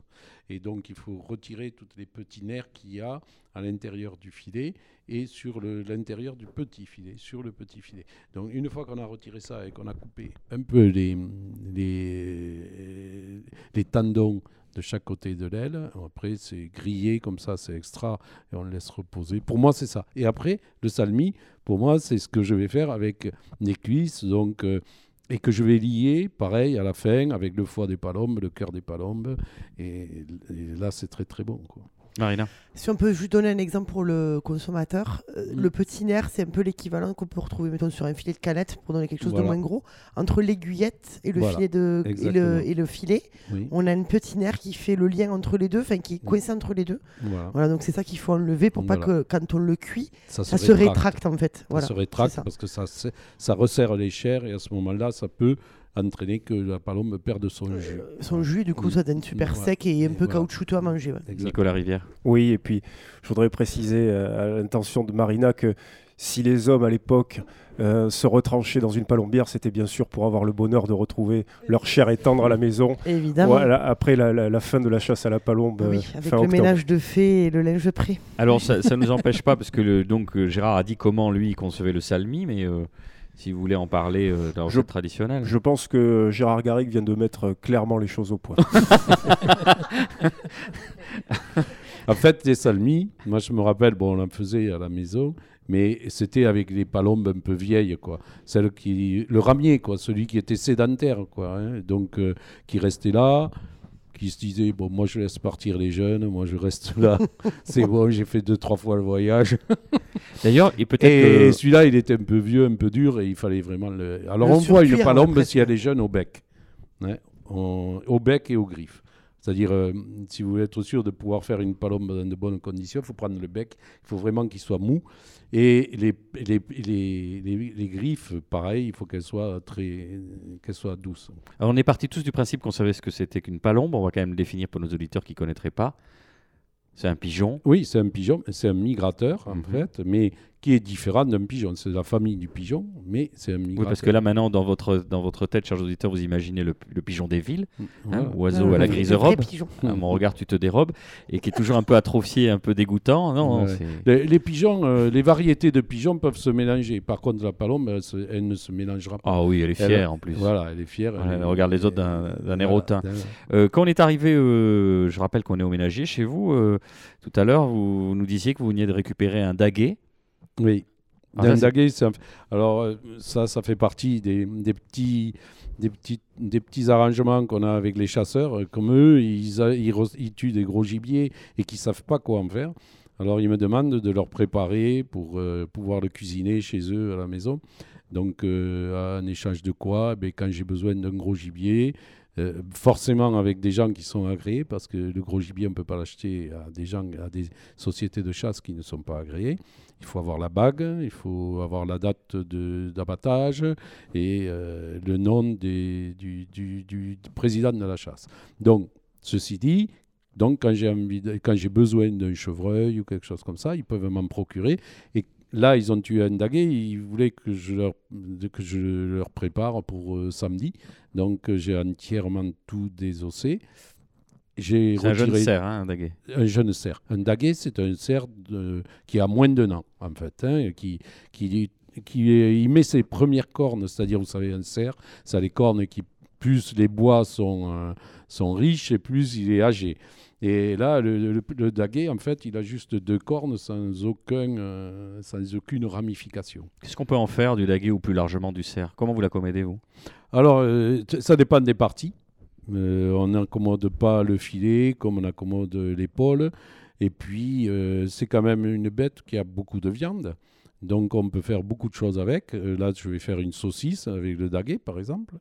Et donc, il faut retirer tous les petits nerfs qu'il y a à l'intérieur du filet et sur l'intérieur du petit filet, sur le petit filet. Donc une fois qu'on a retiré ça et qu'on a coupé un peu les, les tendons de chaque côté de l'aile, après c'est grillé comme ça, c'est extra et on le laisse reposer. Pour moi c'est ça. Et après le salmi, pour moi c'est ce que je vais faire avec les cuisses, donc euh, et que je vais lier, pareil, à la fin, avec le foie des palombes, le cœur des palombes. Et, là, c'est très très bon. Marina. Si on peut juste donner un exemple pour le consommateur, euh, Mm. le petit nerf, c'est un peu l'équivalent qu'on peut retrouver mettons, sur un filet de canette pour donner quelque chose Voilà. de moins gros. Entre l'aiguillette et le Voilà. filet de et Exactement. le, et le filet, Oui, on a un petit nerf qui fait le lien entre les deux, enfin qui est Mm. coincé entre les deux. voilà. Voilà, donc c'est ça qu'il faut enlever pour pas que quand on le cuit, Ça, ça se rétracte en fait. Ça se rétracte parce que ça resserre les chairs et à ce moment-là, ça peut entraîner que la palombe perde son jus. Euh, Son jus, du coup, ça donne super sec et un Et peu voilà. caoutchouteux à manger. ouais. Nicolas Rivière. Oui, et puis je voudrais préciser euh, à l'intention de Marina que si les hommes à l'époque euh, se retranchaient dans une palombière, c'était bien sûr pour avoir le bonheur de retrouver leur chair et tendre à la maison. Évidemment. Voilà, après la, la- la fin de la chasse à la palombe, Oui, euh, avec fin le octobre. ménage de fées et le linge prêt. Alors ça ne nous empêche pas, parce que le, donc, Gérard a dit comment lui concevait le salmi, mais euh, si vous voulez en parler euh, dans Je- le traditionnel. Je pense que Gérard Garrigue vient de mettre euh, clairement les choses au point. (laughs) En fait, les salmis, moi je me rappelle, bon, on en faisait à la maison, mais c'était avec les palombes un peu vieilles, quoi. Celle qui, le ramier, quoi, celui qui était sédentaire, quoi. hein. Donc, euh, qui restait là, qui se disait, bon, moi je laisse partir les jeunes, moi je reste là. (laughs) C'est bon, j'ai fait deux, trois fois le voyage. (laughs) D'ailleurs, et peut-être Et que- celui-là, il était un peu vieux, un peu dur, et il fallait vraiment le. Alors, Le on voit une palombe presque. si elle est jeune au bec. Ouais, on- Au bec et aux griffes. C'est-à-dire, euh, si vous voulez être sûr de pouvoir faire une palombe dans de bonnes conditions, il faut prendre le bec, il faut vraiment qu'il soit mou. Et les, les, les, les- griffes, pareil, il faut qu'elles soient, très, qu'elles soient douces. Alors, on est parti tous du principe qu'on savait ce que c'était qu'une palombe. On va quand même le définir pour nos auditeurs qui ne connaîtraient pas. C'est un pigeon. Oui, c'est un pigeon, c'est un migrateur, en Mhm. fait, mais qui est différent d'un pigeon. C'est la famille du pigeon, mais c'est un migrateur. Oui, parce que là, maintenant, dans votre, dans votre tête, chers auditeurs, vous imaginez le, le pigeon des villes, hein, Voilà. oiseau à la grise robe. pigeons. À mon regard, tu te dérobes, et qui est toujours un peu atrophié, un peu dégoûtant. Non, Ouais. Les, les pigeons, euh, les variétés de pigeons peuvent se mélanger. Par contre, la palombe, elle, se- elle ne se mélangera pas. Ah oui, elle est Elle- fière en plus. Voilà, elle est fière. Voilà, elle regarde les autres d'un- air hautain. Euh, quand on est arrivé, euh, je rappelle qu'on est au ménager chez vous. euh, tout à l'heure, vous nous disiez que vous veniez de récupérer un daguet. Oui. Ah, c'est un- alors euh, ça, ça fait partie des, des petits, des petits, des petits arrangements qu'on a avec les chasseurs. Euh, Comme eux, ils, a- ils, re- ils tuent des gros gibiers et qui savent pas quoi en faire. Alors ils me demandent de leur préparer pour euh, pouvoir le cuisiner chez eux à la maison. Donc euh, en échange de quoi? Ben, Quand j'ai besoin d'un gros gibier, euh, forcément avec des gens qui sont agréés, parce que le gros gibier, on ne peut pas l'acheter à des gens, à des sociétés de chasse qui ne sont pas agréées. Il faut avoir la bague, il faut avoir la date d'abattage et euh, le nom du, président de la chasse. Donc, ceci dit, donc quand j'ai besoin d'un chevreuil ou quelque chose comme ça, ils peuvent m'en procurer. Et là, ils ont tué un daguet, ils voulaient que je leur, que je leur prépare pour euh, samedi. Donc, j'ai entièrement tout désossé. J'ai C'est un jeune retiré- cerf, hein, un daguet. un jeune cerf. Un daguet, c'est un cerf de- qui a moins d'un an, en fait, hein, qui, qui, qui il met ses premières cornes, c'est-à-dire, vous savez, un cerf, ça a les cornes qui, plus les bois sont, euh, sont riches et plus il est âgé. Et là, le, le- le daguet, en fait, il a juste deux cornes sans, aucun, euh, sans aucune ramification. Qu'est-ce qu'on peut en faire du daguet ou plus largement du cerf? Comment vous l'accommodez, vous? Alors, euh, ça dépend des parties. Euh, on n'accommode pas le filet comme on accommode l'épaule. Et puis, euh, c'est quand même une bête qui a beaucoup de viande. Donc, on peut faire beaucoup de choses avec. Euh, là, je vais faire une saucisse avec le daguet, par exemple.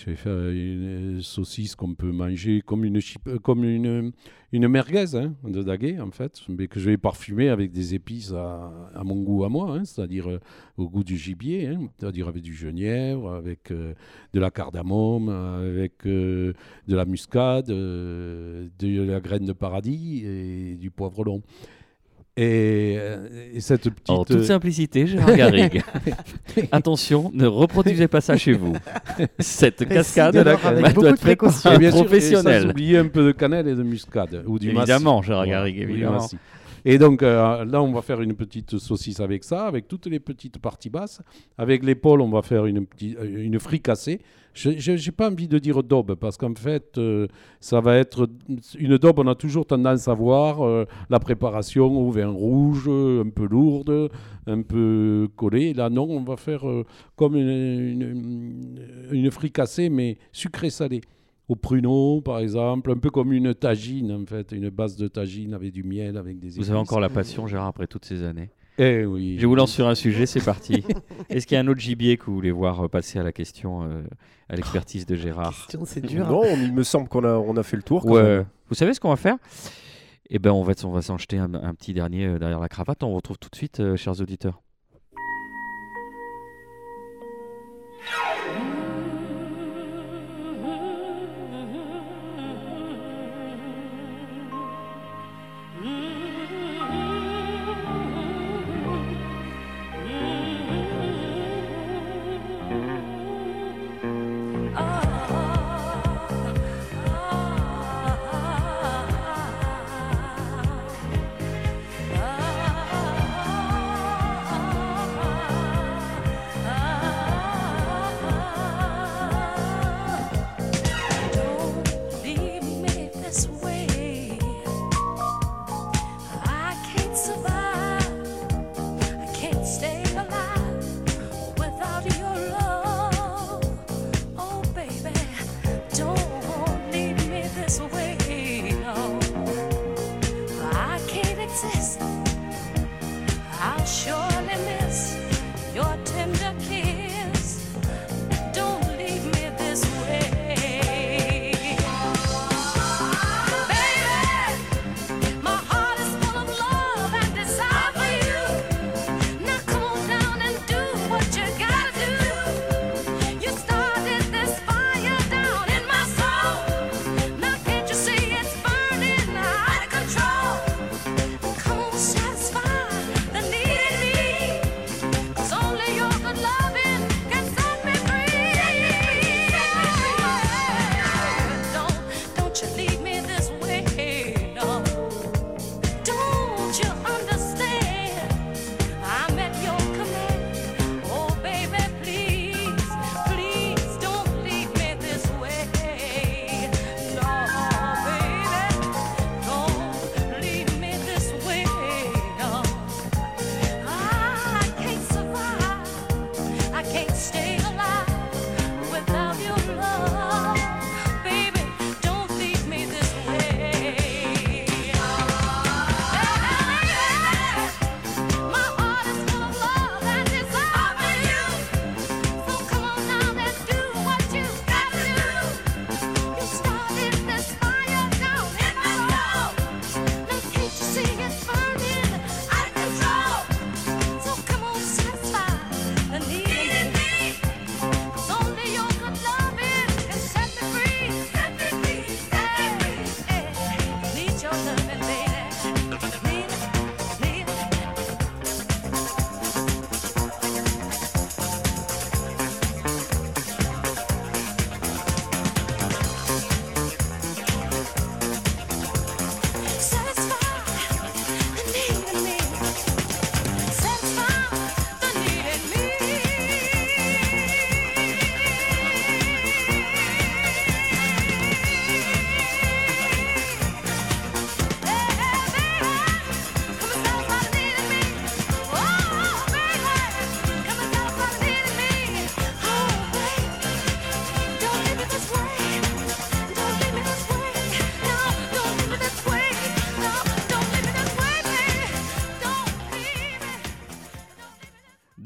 Je vais faire une euh, saucisse qu'on peut manger comme une, euh, comme une, une merguez hein, de daguet, en fait, mais que je vais parfumer avec des épices à, mon goût à moi, hein, c'est-à-dire euh, au goût du gibier, hein, c'est-à-dire avec du genièvre, avec euh, de la cardamome, avec euh, de la muscade, euh, de la graine de paradis et du poivre long. Et, euh, et cette petite... En toute simplicité, Gérard (laughs) Garrigue. Attention, ne reproduisez pas ça chez vous. (laughs) Cette cascade elle avec doit beaucoup être de un Et bien sûr, et sans professionnel. oublier un peu de cannelle et de muscade. Ou du. Évidemment, Gérard Garrigue, évidemment. Et donc euh, là, on va faire une petite saucisse avec ça, avec toutes les petites parties basses. Avec l'épaule, on va faire une, petite, euh, une fricassée. Je n'ai pas envie de dire daube, parce qu'en fait, euh, ça va être une daube. On a toujours tendance à voir euh, la préparation au vin rouge, un peu lourde, un peu collée. Là, non, on va faire euh, comme une, une, une fricassée, mais sucrée-salée au pruneau, par exemple, un peu comme une tagine, en fait, une base de tagine avec du miel, avec des Vous avez encore la passion, Gérard, après toutes ces années? Eh oui. Je vous lance sur un sujet, c'est parti. (laughs) Est-ce qu'il y a un autre gibier que vous voulez voir passer à la question, euh, à l'expertise de Gérard Question, c'est dur. hein. Non, il me semble qu'on a, on a fait le tour. quand Ouais. même. Vous savez ce qu'on va faire? Eh ben, on va, on va s'en jeter un, un petit dernier euh, derrière la cravate. On vous retrouve tout de suite, euh, chers auditeurs.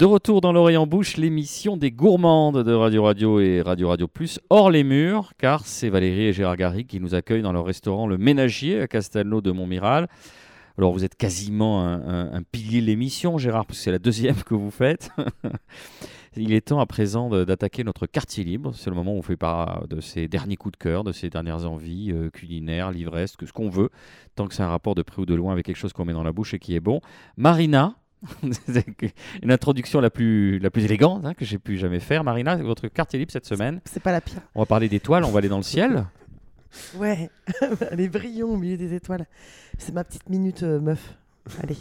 De retour dans l'oreille en bouche, l'émission des gourmandes de Radio Radio et Radio Radio Plus hors les murs, car c'est Valérie et Gérard Garry qui nous accueillent dans leur restaurant Le Ménagier à Castelnau de Montmiral. Alors vous êtes quasiment un, pilier de l'émission, Gérard, parce que c'est la deuxième que vous faites. (laughs) Il est temps à présent d'attaquer notre quartier libre. C'est le moment où on fait part de ses derniers coups de cœur, de ses dernières envies euh, culinaires, livresques, ce qu'on veut, tant que c'est un rapport de près ou de loin avec quelque chose qu'on met dans la bouche et qui est bon. Marina, (laughs) une introduction la plus, la plus élégante hein, que j'ai pu jamais faire. Marina, votre quartier libre cette semaine. C'est pas la pire. On va parler d'étoiles, on va aller dans le ciel. Ouais, (laughs) les brillons au milieu des étoiles. C'est ma petite minute euh, meuf. Allez,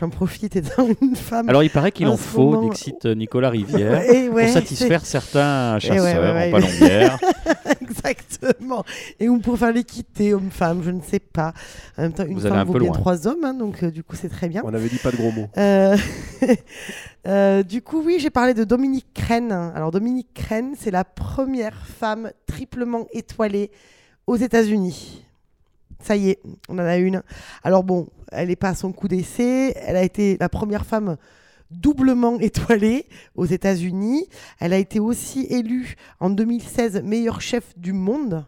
j'en profite étant une femme. Alors il paraît qu'il En faut, moment- Dixit Nicolas (laughs) Rivière, Et ouais, pour satisfaire certains chasseurs ouais, ouais. en palombière. (laughs) Exactement. Et ou pour faire l'équité homme-femme, je ne sais pas. En même temps, une Vous femme un vaut bien loin. trois hommes, hein, donc euh, du coup c'est très bien. On avait dit pas de gros mots. Euh, (laughs) euh, du coup, oui, j'ai parlé de Dominique Crène. Alors, Dominique Crène, c'est la première femme triplement étoilée aux États-Unis. Ça y est, on en a une. Alors, bon, elle n'est pas à son coup d'essai. Elle a été la première femme doublement étoilée aux États-Unis. Elle a été aussi élue en 2016 meilleure chef du monde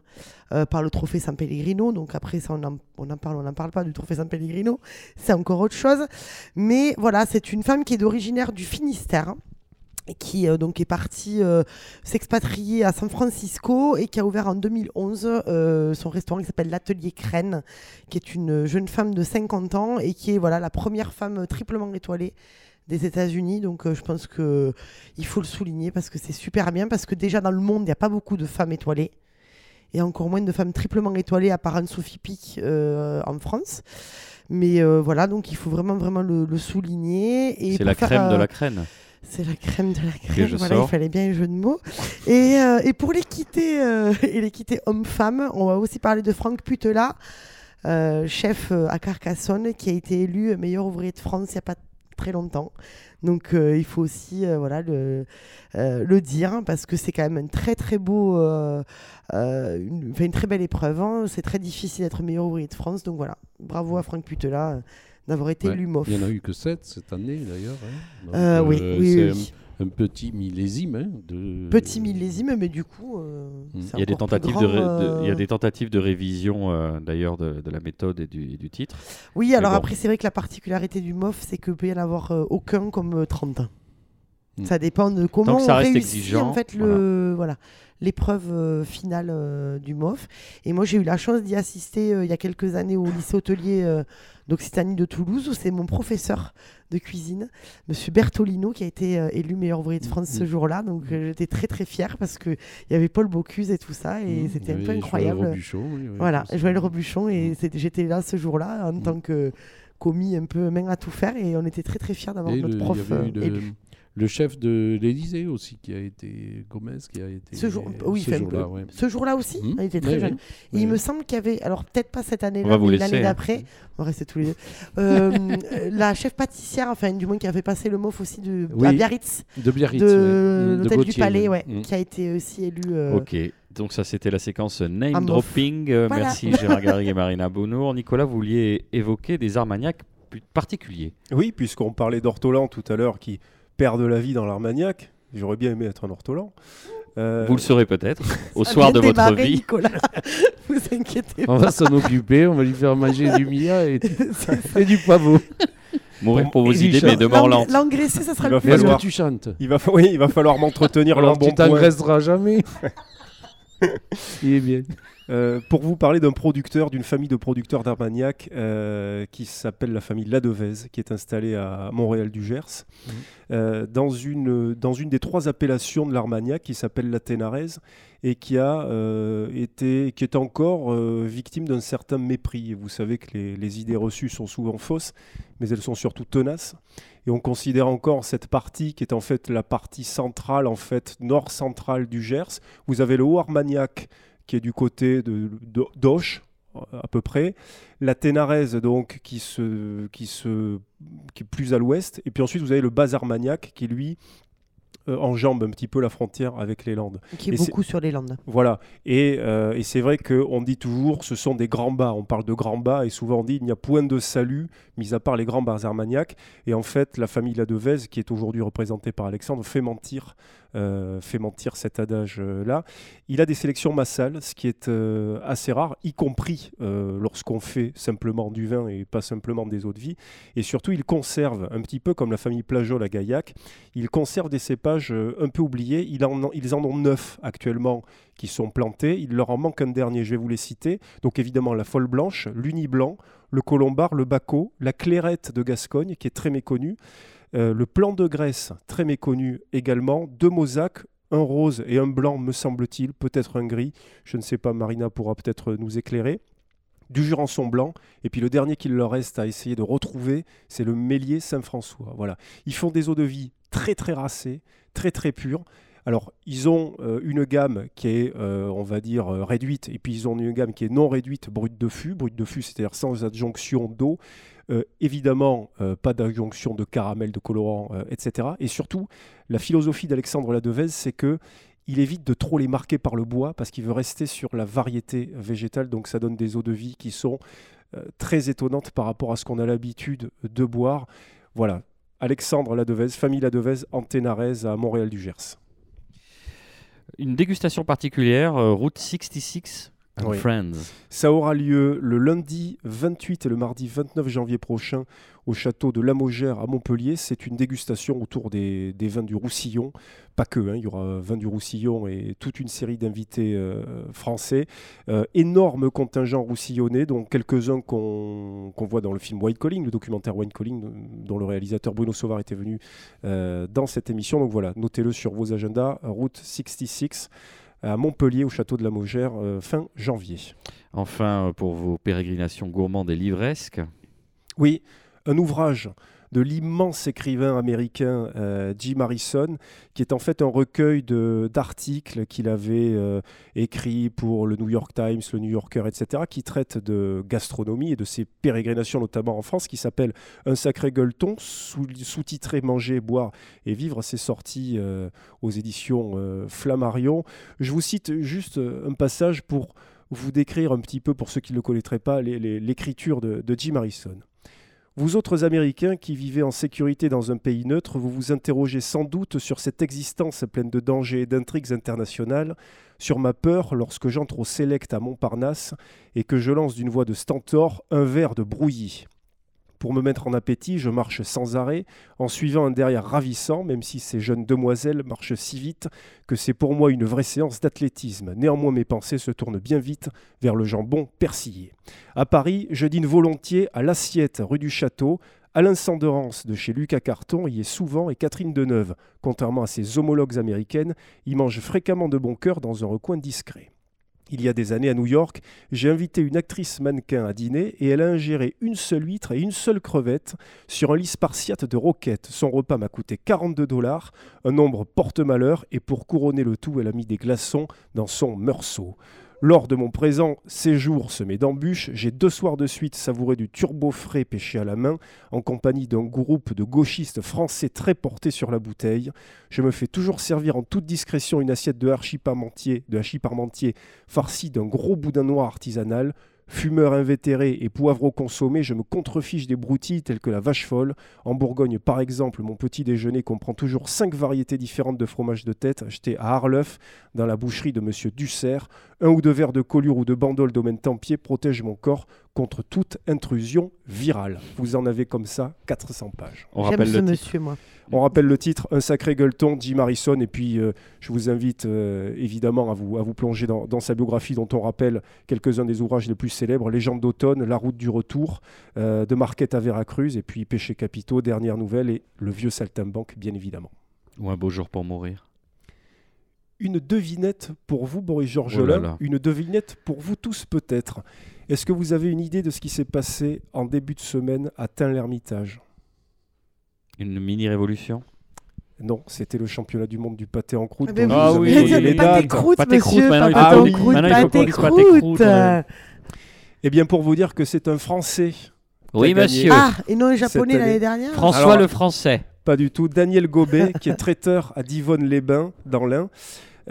euh, par le trophée San Pellegrino. Donc après, ça, on en, parle, on n'en parle pas du trophée San Pellegrino. C'est encore autre chose. Mais voilà, c'est une femme qui est originaire du Finistère. Qui euh, donc est partie euh, s'expatrier à San Francisco et qui a ouvert en 2011 euh, son restaurant qui s'appelle l'Atelier Crène, qui est une jeune femme de 50 ans et qui est voilà la première femme triplement étoilée des États-Unis. Donc je pense que il faut le souligner parce que c'est super bien parce que déjà dans le monde il n'y a pas beaucoup de femmes étoilées et encore moins de femmes triplement étoilées à part Anne-Sophie Pic en France. Mais voilà, donc il faut vraiment vraiment le, le souligner. C'est la crème de la crème. C'est la crème de la crème. Voilà, il fallait bien un jeu de mots. Et, euh, et pour l'équité euh, et l'équité homme-femme, on va aussi parler de Franck Putela, euh, chef à Carcassonne, qui a été élu meilleur ouvrier de France il n'y a pas très longtemps. Donc il faut aussi voilà, le, le dire parce que c'est quand même un très très beau, une, une très belle épreuve. hein. C'est très difficile d'être meilleur ouvrier de France. Donc voilà, bravo à Franck Putela d'avoir été Ouais. Il n'y en a eu que 7 cette année d'ailleurs. hein. Euh, oui, euh, oui, c'est oui. Un, un petit millésime. hein, de... Petit millésime, mais du coup, euh, Mm. Il y, a des tentatives grand, de, ré- de- il y a des tentatives de révision euh, d'ailleurs de, de la méthode et du, et du titre. Oui, alors bon. après, c'est vrai que la particularité du MOF, c'est que peut y en avoir euh, aucun comme euh, 30. Mm. Ça dépend de comment on réussit exigeant, en fait le voilà l'épreuve euh, finale euh, du MOF. Et moi, j'ai eu la chance d'y assister euh, il y a quelques années au lycée hôtelier d'Occitanie de Toulouse, où c'est mon professeur de cuisine, Monsieur Bertolino, qui a été élu meilleur ouvrier de France ce Mhm. jour-là. Donc, j'étais très très fière parce que il y avait Paul Bocuse et tout ça, et Mmh, c'était un peu incroyable. Robuchon, oui, oui, Voilà, Joël. Robuchon, et Mm. j'étais là ce jour-là en Mm. tant que commis un peu main à tout faire, et on était très très fiers d'avoir notre prof élu. Le chef de l'Élysée aussi qui a été Gomez qui a été Ce jour, oui, ce enfin, jour-là, ouais. ce jour-là aussi, Mmh. il était très Oui, jeune. oui. Il me semble qu'il y avait, alors peut-être pas cette année-là, mais l'année hein. d'après, on va rester tous les deux. Euh, (laughs) la chef pâtissière, enfin du moins qui avait passé le MOF aussi de, Oui, à Biarritz, de Biarritz, de l'hôtel du Palais, ouais. Mmh. qui a été aussi élu. euh, Ok, donc ça c'était la séquence name dropping. Euh, Voilà. Merci (laughs) Gérard Garrigue et Marina Bonour. Nicolas, vous vouliez évoquer des armagnacs particuliers. Oui, puisqu'on parlait d'ortolan tout à l'heure qui perd de la vie dans l'Armagnac. J'aurais bien aimé être un ortolan. Euh, Vous le saurez peut-être (laughs) au ça soir de votre vie. Nicolas, (laughs) vous inquiétez On pas. va s'en occuper, on va lui faire manger du mia et, (laughs) et du pavot. Mourir pour vos idées, mais de mort lente. L'engraisser, ça sera Il le plus Est-ce falloir- que tu chantes il, va, fa- oui, il va falloir m'entretenir bon tu t'engraisseras jamais. (laughs) Il est bien. Euh, pour vous parler d'un producteur, d'une famille de producteurs d'Armagnac euh, qui s'appelle la famille Ladevez, qui est installée à Montréal du Gers, Mhm. euh, dans, une, dans une des trois appellations de l'Armagnac qui s'appelle la Ténarèse et qui a été, qui est encore victime d'un certain mépris. Et vous savez que les, les idées reçues sont souvent fausses, mais elles sont surtout tenaces. Et on considère encore cette partie qui est en fait la partie centrale, en fait nord-centrale du Gers. Vous avez le Haut-Armagnac qui est du côté de- d'Auch à peu près, la Ténarèse donc qui se qui se qui est plus à l'ouest, et puis ensuite vous avez le Bas Armagnac qui lui euh, enjambe un petit peu la frontière avec les Landes. Qui est Et beaucoup sur les Landes. Voilà. Et, euh, et c'est vrai qu'on dit toujours ce sont des grands bas. On parle de grands bas et souvent on dit il n'y a point de salut, mis à part les grands bars armagnacs. Et en fait, la famille Ladevez, qui est aujourd'hui représentée par Alexandre, fait mentir, euh, fait mentir cet adage-là. Il a des sélections massales, ce qui est euh, assez rare, y compris euh, lorsqu'on fait simplement du vin et pas simplement des eaux de vie. Et surtout, il conserve, un petit peu comme la famille Plageol à Gaillac, il conserve des cépages un peu oubliés. Il en- ils en ont neuf actuellement qui sont plantés. Il leur en manque un dernier, je vais vous les citer. Donc évidemment la folle blanche, l'uni blanc, le colombard, le baco, la clairette de Gascogne qui est très méconnue, euh, le plan de Grèce très méconnu également, deux mosaques, un rose et un blanc me semble-t-il, peut-être un gris, je ne sais pas, Marina pourra peut-être nous éclairer. Du Jurançon blanc, et puis le dernier qu'il leur reste à essayer de retrouver, c'est le Mélier Saint-François. Voilà. Ils font des eaux de vie très très racées, très très pures. Alors, ils ont euh, une gamme qui est, euh, on va dire, réduite, et puis ils ont une gamme qui est non réduite, brute de fût. Brute de fût, c'est-à-dire sans adjonction d'eau. Euh, évidemment, euh, pas d'adjonction de caramel, de colorant, euh, etc. Et surtout, la philosophie d'Alexandre Ladevez, c'est que il évite de trop les marquer par le bois parce qu'il veut rester sur la variété végétale. Donc, ça donne des eaux de vie qui sont très étonnantes par rapport à ce qu'on a l'habitude de boire. Voilà. Alexandre Ladevez, famille Ladevez, Anténarès à Montréal du Gers. Une dégustation particulière, Route 66 and Oui. Friends. Ça aura lieu le lundi 28 et le mardi 29 janvier prochain au château de Lamogère à Montpellier. C'est une dégustation autour des, des vins du Roussillon. Pas que, hein, il y aura vins du Roussillon et toute une série d'invités euh, français. Euh, énorme contingent roussillonnais, dont quelques-uns qu'on voit dans le film White Calling, le documentaire White Calling, dont le réalisateur Bruno Sauvard était venu euh, dans cette émission. Donc voilà, notez-le sur vos agendas. Route 66 à Montpellier au château de la Mogère euh, fin janvier. Enfin, euh, pour vos pérégrinations gourmandes et livresques, Oui, un ouvrage de l'immense écrivain américain euh, Jim Harrison, qui est en fait un recueil d'articles qu'il avait euh, écrits pour le New York Times, le New Yorker, etc., qui traite de gastronomie et de ses pérégrinations, notamment en France, qui s'appelle Un sacré gueuleton, sous- sous-titré Manger, boire et vivre. C'est sorti euh, aux éditions Flammarion. Je vous cite juste un passage pour vous décrire un petit peu, pour ceux qui ne le connaîtraient pas, l'écriture de, de Jim Harrison. Vous autres Américains qui vivez en sécurité dans un pays neutre, vous vous interrogez sans doute sur cette existence pleine de dangers et d'intrigues internationales, sur ma peur lorsque j'entre au Select à Montparnasse et que je lance d'une voix de stentor un verre de brouillis. Pour me mettre en appétit, je marche sans arrêt, en suivant un derrière ravissant, même si ces jeunes demoiselles marchent si vite que c'est pour moi une vraie séance d'athlétisme. Néanmoins, mes pensées se tournent bien vite vers le jambon persillé. À Paris, je dîne volontiers à l'Assiette, rue du Château. Alain Sanderance de chez Lucas Carton y est souvent et Catherine Deneuve, contrairement à ses homologues américaines, y mange fréquemment de bon cœur dans un recoin discret. Il y a des années à New York, j'ai invité une actrice mannequin à dîner et elle a ingéré une seule huître et une seule crevette sur un lit spartiate de roquettes. Son repas m'a coûté 42 dollars, un nombre porte-malheur, et pour couronner le tout, elle a mis des glaçons dans son meursault. Lors de mon présent séjour semé d'embûches, j'ai deux soirs de suite savouré du turbo frais pêché à la main, en compagnie d'un groupe de gauchistes français très portés sur la bouteille. Je me fais toujours servir en toute discrétion une assiette de hachis parmentier, de hachis parmentier farci d'un gros boudin noir artisanal. Fumeur invétéré et poivreau consommé, je me contrefiche des broutilles telles que la vache folle. En Bourgogne, par exemple, mon petit déjeuner comprend toujours cinq variétés différentes de fromage de tête achetés à Arleuf, dans la boucherie de Monsieur Dussert. Un ou deux verres de colure ou de bandole domaine Tempier protègent mon corps contre toute intrusion virale. Vous en avez comme ça 400 pages. on rappelle ce le titre. moi. On rappelle le titre, Un sacré gueuleton, Jim Harrison, et puis euh, je vous invite euh, évidemment à vous, à vous plonger dans, dans sa biographie dont on rappelle quelques-uns des ouvrages les plus célèbres, Légende d'automne, La route du retour, euh, de Marquette à Veracruz, et puis Péché capitaux, Dernière nouvelle, et Le vieux saltimbanque, bien évidemment. Ou un beau jour pour mourir. Une devinette pour vous, Boris Oh Georgelin, là. une devinette pour vous tous peut-être. Est-ce que vous avez une idée de ce qui s'est passé en début de semaine à Tain-l'Hermitage? Une mini-révolution? Non, c'était le championnat du monde du pâté en croûte. Ah, ben Ah vous oui. les pâté dates. croûte, Pâté croûte, monsieur, maintenant, il faut pâté croûte. Eh bien, pour vous dire que c'est un Français. Oui, monsieur. Ah, et non les japonais l'année dernière François Alors- le Français. Pas du tout. Daniel Gobet, (laughs) qui est traiteur à Divonne-les-Bains, dans l'Ain,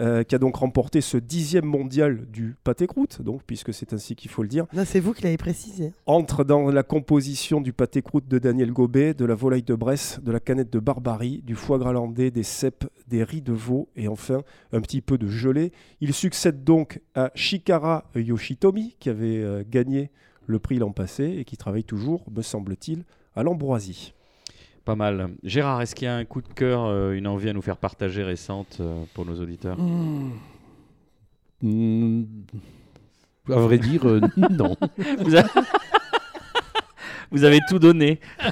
euh, qui a donc remporté ce dixième mondial du pâté croûte, donc, puisque c'est ainsi qu'il faut le dire, Non, c'est vous qui l'avez précisé. entre dans la composition du pâté croûte de Daniel Gobet, de la volaille de Bresse, de la canette de Barbarie, du foie gras landais, des cèpes, des riz de veau et enfin un petit peu de gelée. Il succède donc à Shikara Yoshitomi, qui avait euh, gagné le prix l'an passé et qui travaille toujours, me semble-t-il, à l'ambroisie. Pas mal. Gérard, est-ce qu'il y a un coup de cœur, euh, une envie à nous faire partager récente euh, pour nos auditeurs Hmm, À vrai dire, euh, (laughs) non. vous, a- (laughs) Vous avez tout donné. (laughs)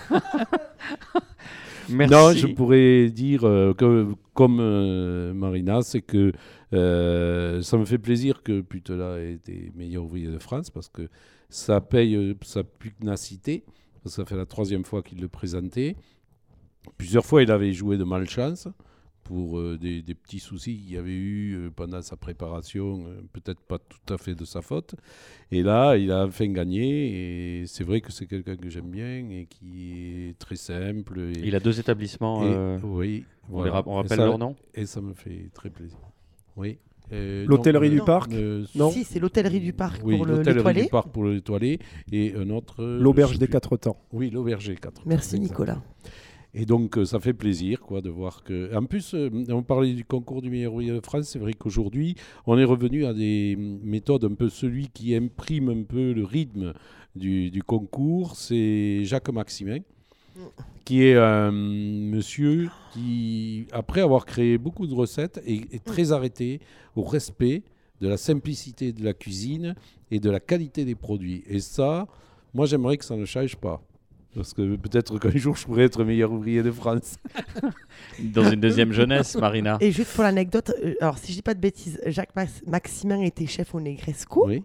Merci. Non, je pourrais dire que, comme Marina, c'est que ça me fait plaisir que Putela ait été meilleur ouvrier de France parce que ça paye sa pugnacité. Ça fait la troisième fois qu'il le présentait. Plusieurs fois, il avait joué de malchance pour euh, des, des petits soucis qu'il y avait eu euh, pendant sa préparation, euh, peut-être pas tout à fait de sa faute. Et là, il a enfin gagné. Et c'est vrai que c'est quelqu'un que j'aime bien et qui est très simple. Et, Il a deux établissements. et- euh, oui, on, voilà. les ra- on Et rappelle ça- leur nom Et ça me fait très plaisir. Oui. Euh, L'hôtellerie du parc Non. Si, c'est l'hôtellerie du parc oui, pour le l'hôtellerie l'étoilé. du parc pour l'étoilé et un autre. L'auberge des plus. quatre temps. Oui, l'auberge des quatre. Merci. Nicolas. Et donc, euh, ça fait plaisir quoi, de voir que. En plus, euh, on parlait du concours du meilleur ouvrier de France. C'est vrai qu'aujourd'hui, on est revenu à des méthodes un peu celui qui imprime un peu le rythme du, concours. C'est Jacques Maximin, qui est un monsieur qui, après avoir créé beaucoup de recettes, est très arrêté au respect de la simplicité de la cuisine et de la qualité des produits. Et ça, moi, j'aimerais que ça ne change pas. Parce que peut-être qu'un jour, je pourrais être meilleur ouvrier de France. (laughs) Dans une deuxième jeunesse, Marina. Et juste pour l'anecdote, euh, alors si je dis pas de bêtises, Jacques Max- Maximin était chef au Negresco. Oui.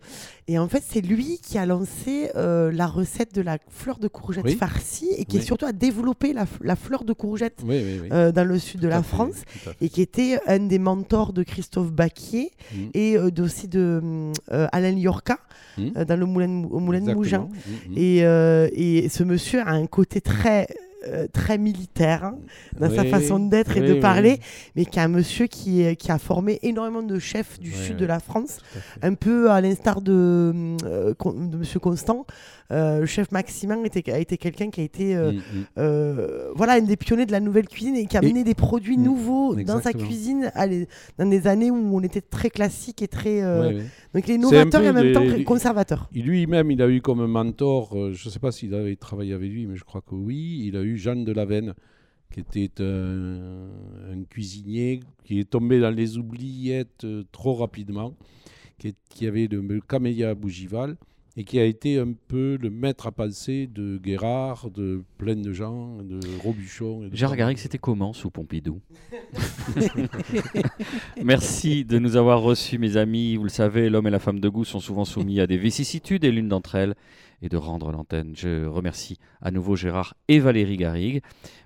Et en fait, c'est lui qui a lancé euh, la recette de la fleur de courgette Oui. farcie et qui Oui. est surtout a développé la, fleur de courgette Oui, oui, oui. euh, dans le sud de la fait, France. Et qui était un des mentors de Christophe Baquier Mm. et euh, aussi de Alain Liorca Mm. euh, dans le moulin au moulin de Mougin. Mm. Et, et ce monsieur a un côté très, euh, très militaire hein, dans sa façon d'être et de oui, parler, mais qui est un monsieur qui, qui a formé énormément de chefs du sud de la France, un peu à l'instar de, euh, de monsieur Constant. Euh, le chef Maximin était, a été quelqu'un qui a été euh, Mm, mm. euh, voilà, un des pionniers de la nouvelle cuisine et qui a Et- amené des produits Mm, nouveaux dans sa cuisine à les- dans des années où on était très classique et très. euh. Donc il est novateur et en même temps des- conservateur. Lui-même, il a eu comme mentor, euh, je ne sais pas s'il avait travaillé avec lui, mais je crois que oui, il a eu Jeanne de Lavenne, qui était un, un cuisinier qui est tombé dans les oubliettes euh, trop rapidement, qui, est- qui avait le, le camélia Bougival, et qui a été un peu le maître à penser de Guérard, de plein de gens, de Robuchon. et de Gérard Garrigue, c'était comment sous Pompidou (laughs) Merci de nous avoir reçus, mes amis. Vous le savez, l'homme et la femme de goût sont souvent soumis à des vicissitudes et l'une d'entre elles est de rendre l'antenne. Je remercie à nouveau Gérard et Valérie Garrigue.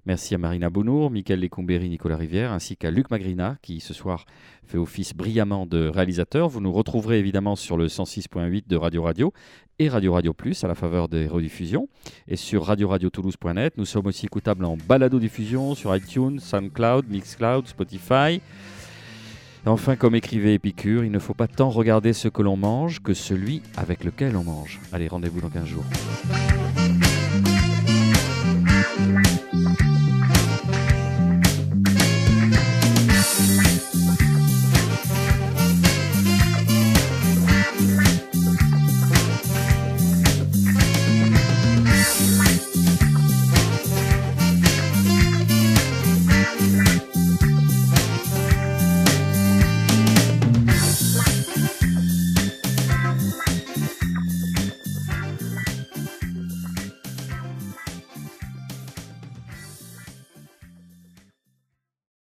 Merci à Marina Bounour, Michael Lécombéry, Nicolas Rivière, ainsi qu'à Luc Magrina, qui ce soir fait office brillamment de réalisateur. Vous nous retrouverez évidemment sur le 106.8 de Radio Radio et Radio Radio Plus à la faveur des rediffusions et sur radio-radio-toulouse.net. Nous sommes aussi écoutables en balado-diffusion sur iTunes, SoundCloud, Mixcloud, Spotify. Enfin, comme écrivait Épicure, il ne faut pas tant regarder ce que l'on mange que celui avec lequel on mange. Allez, rendez-vous dans 15 jours.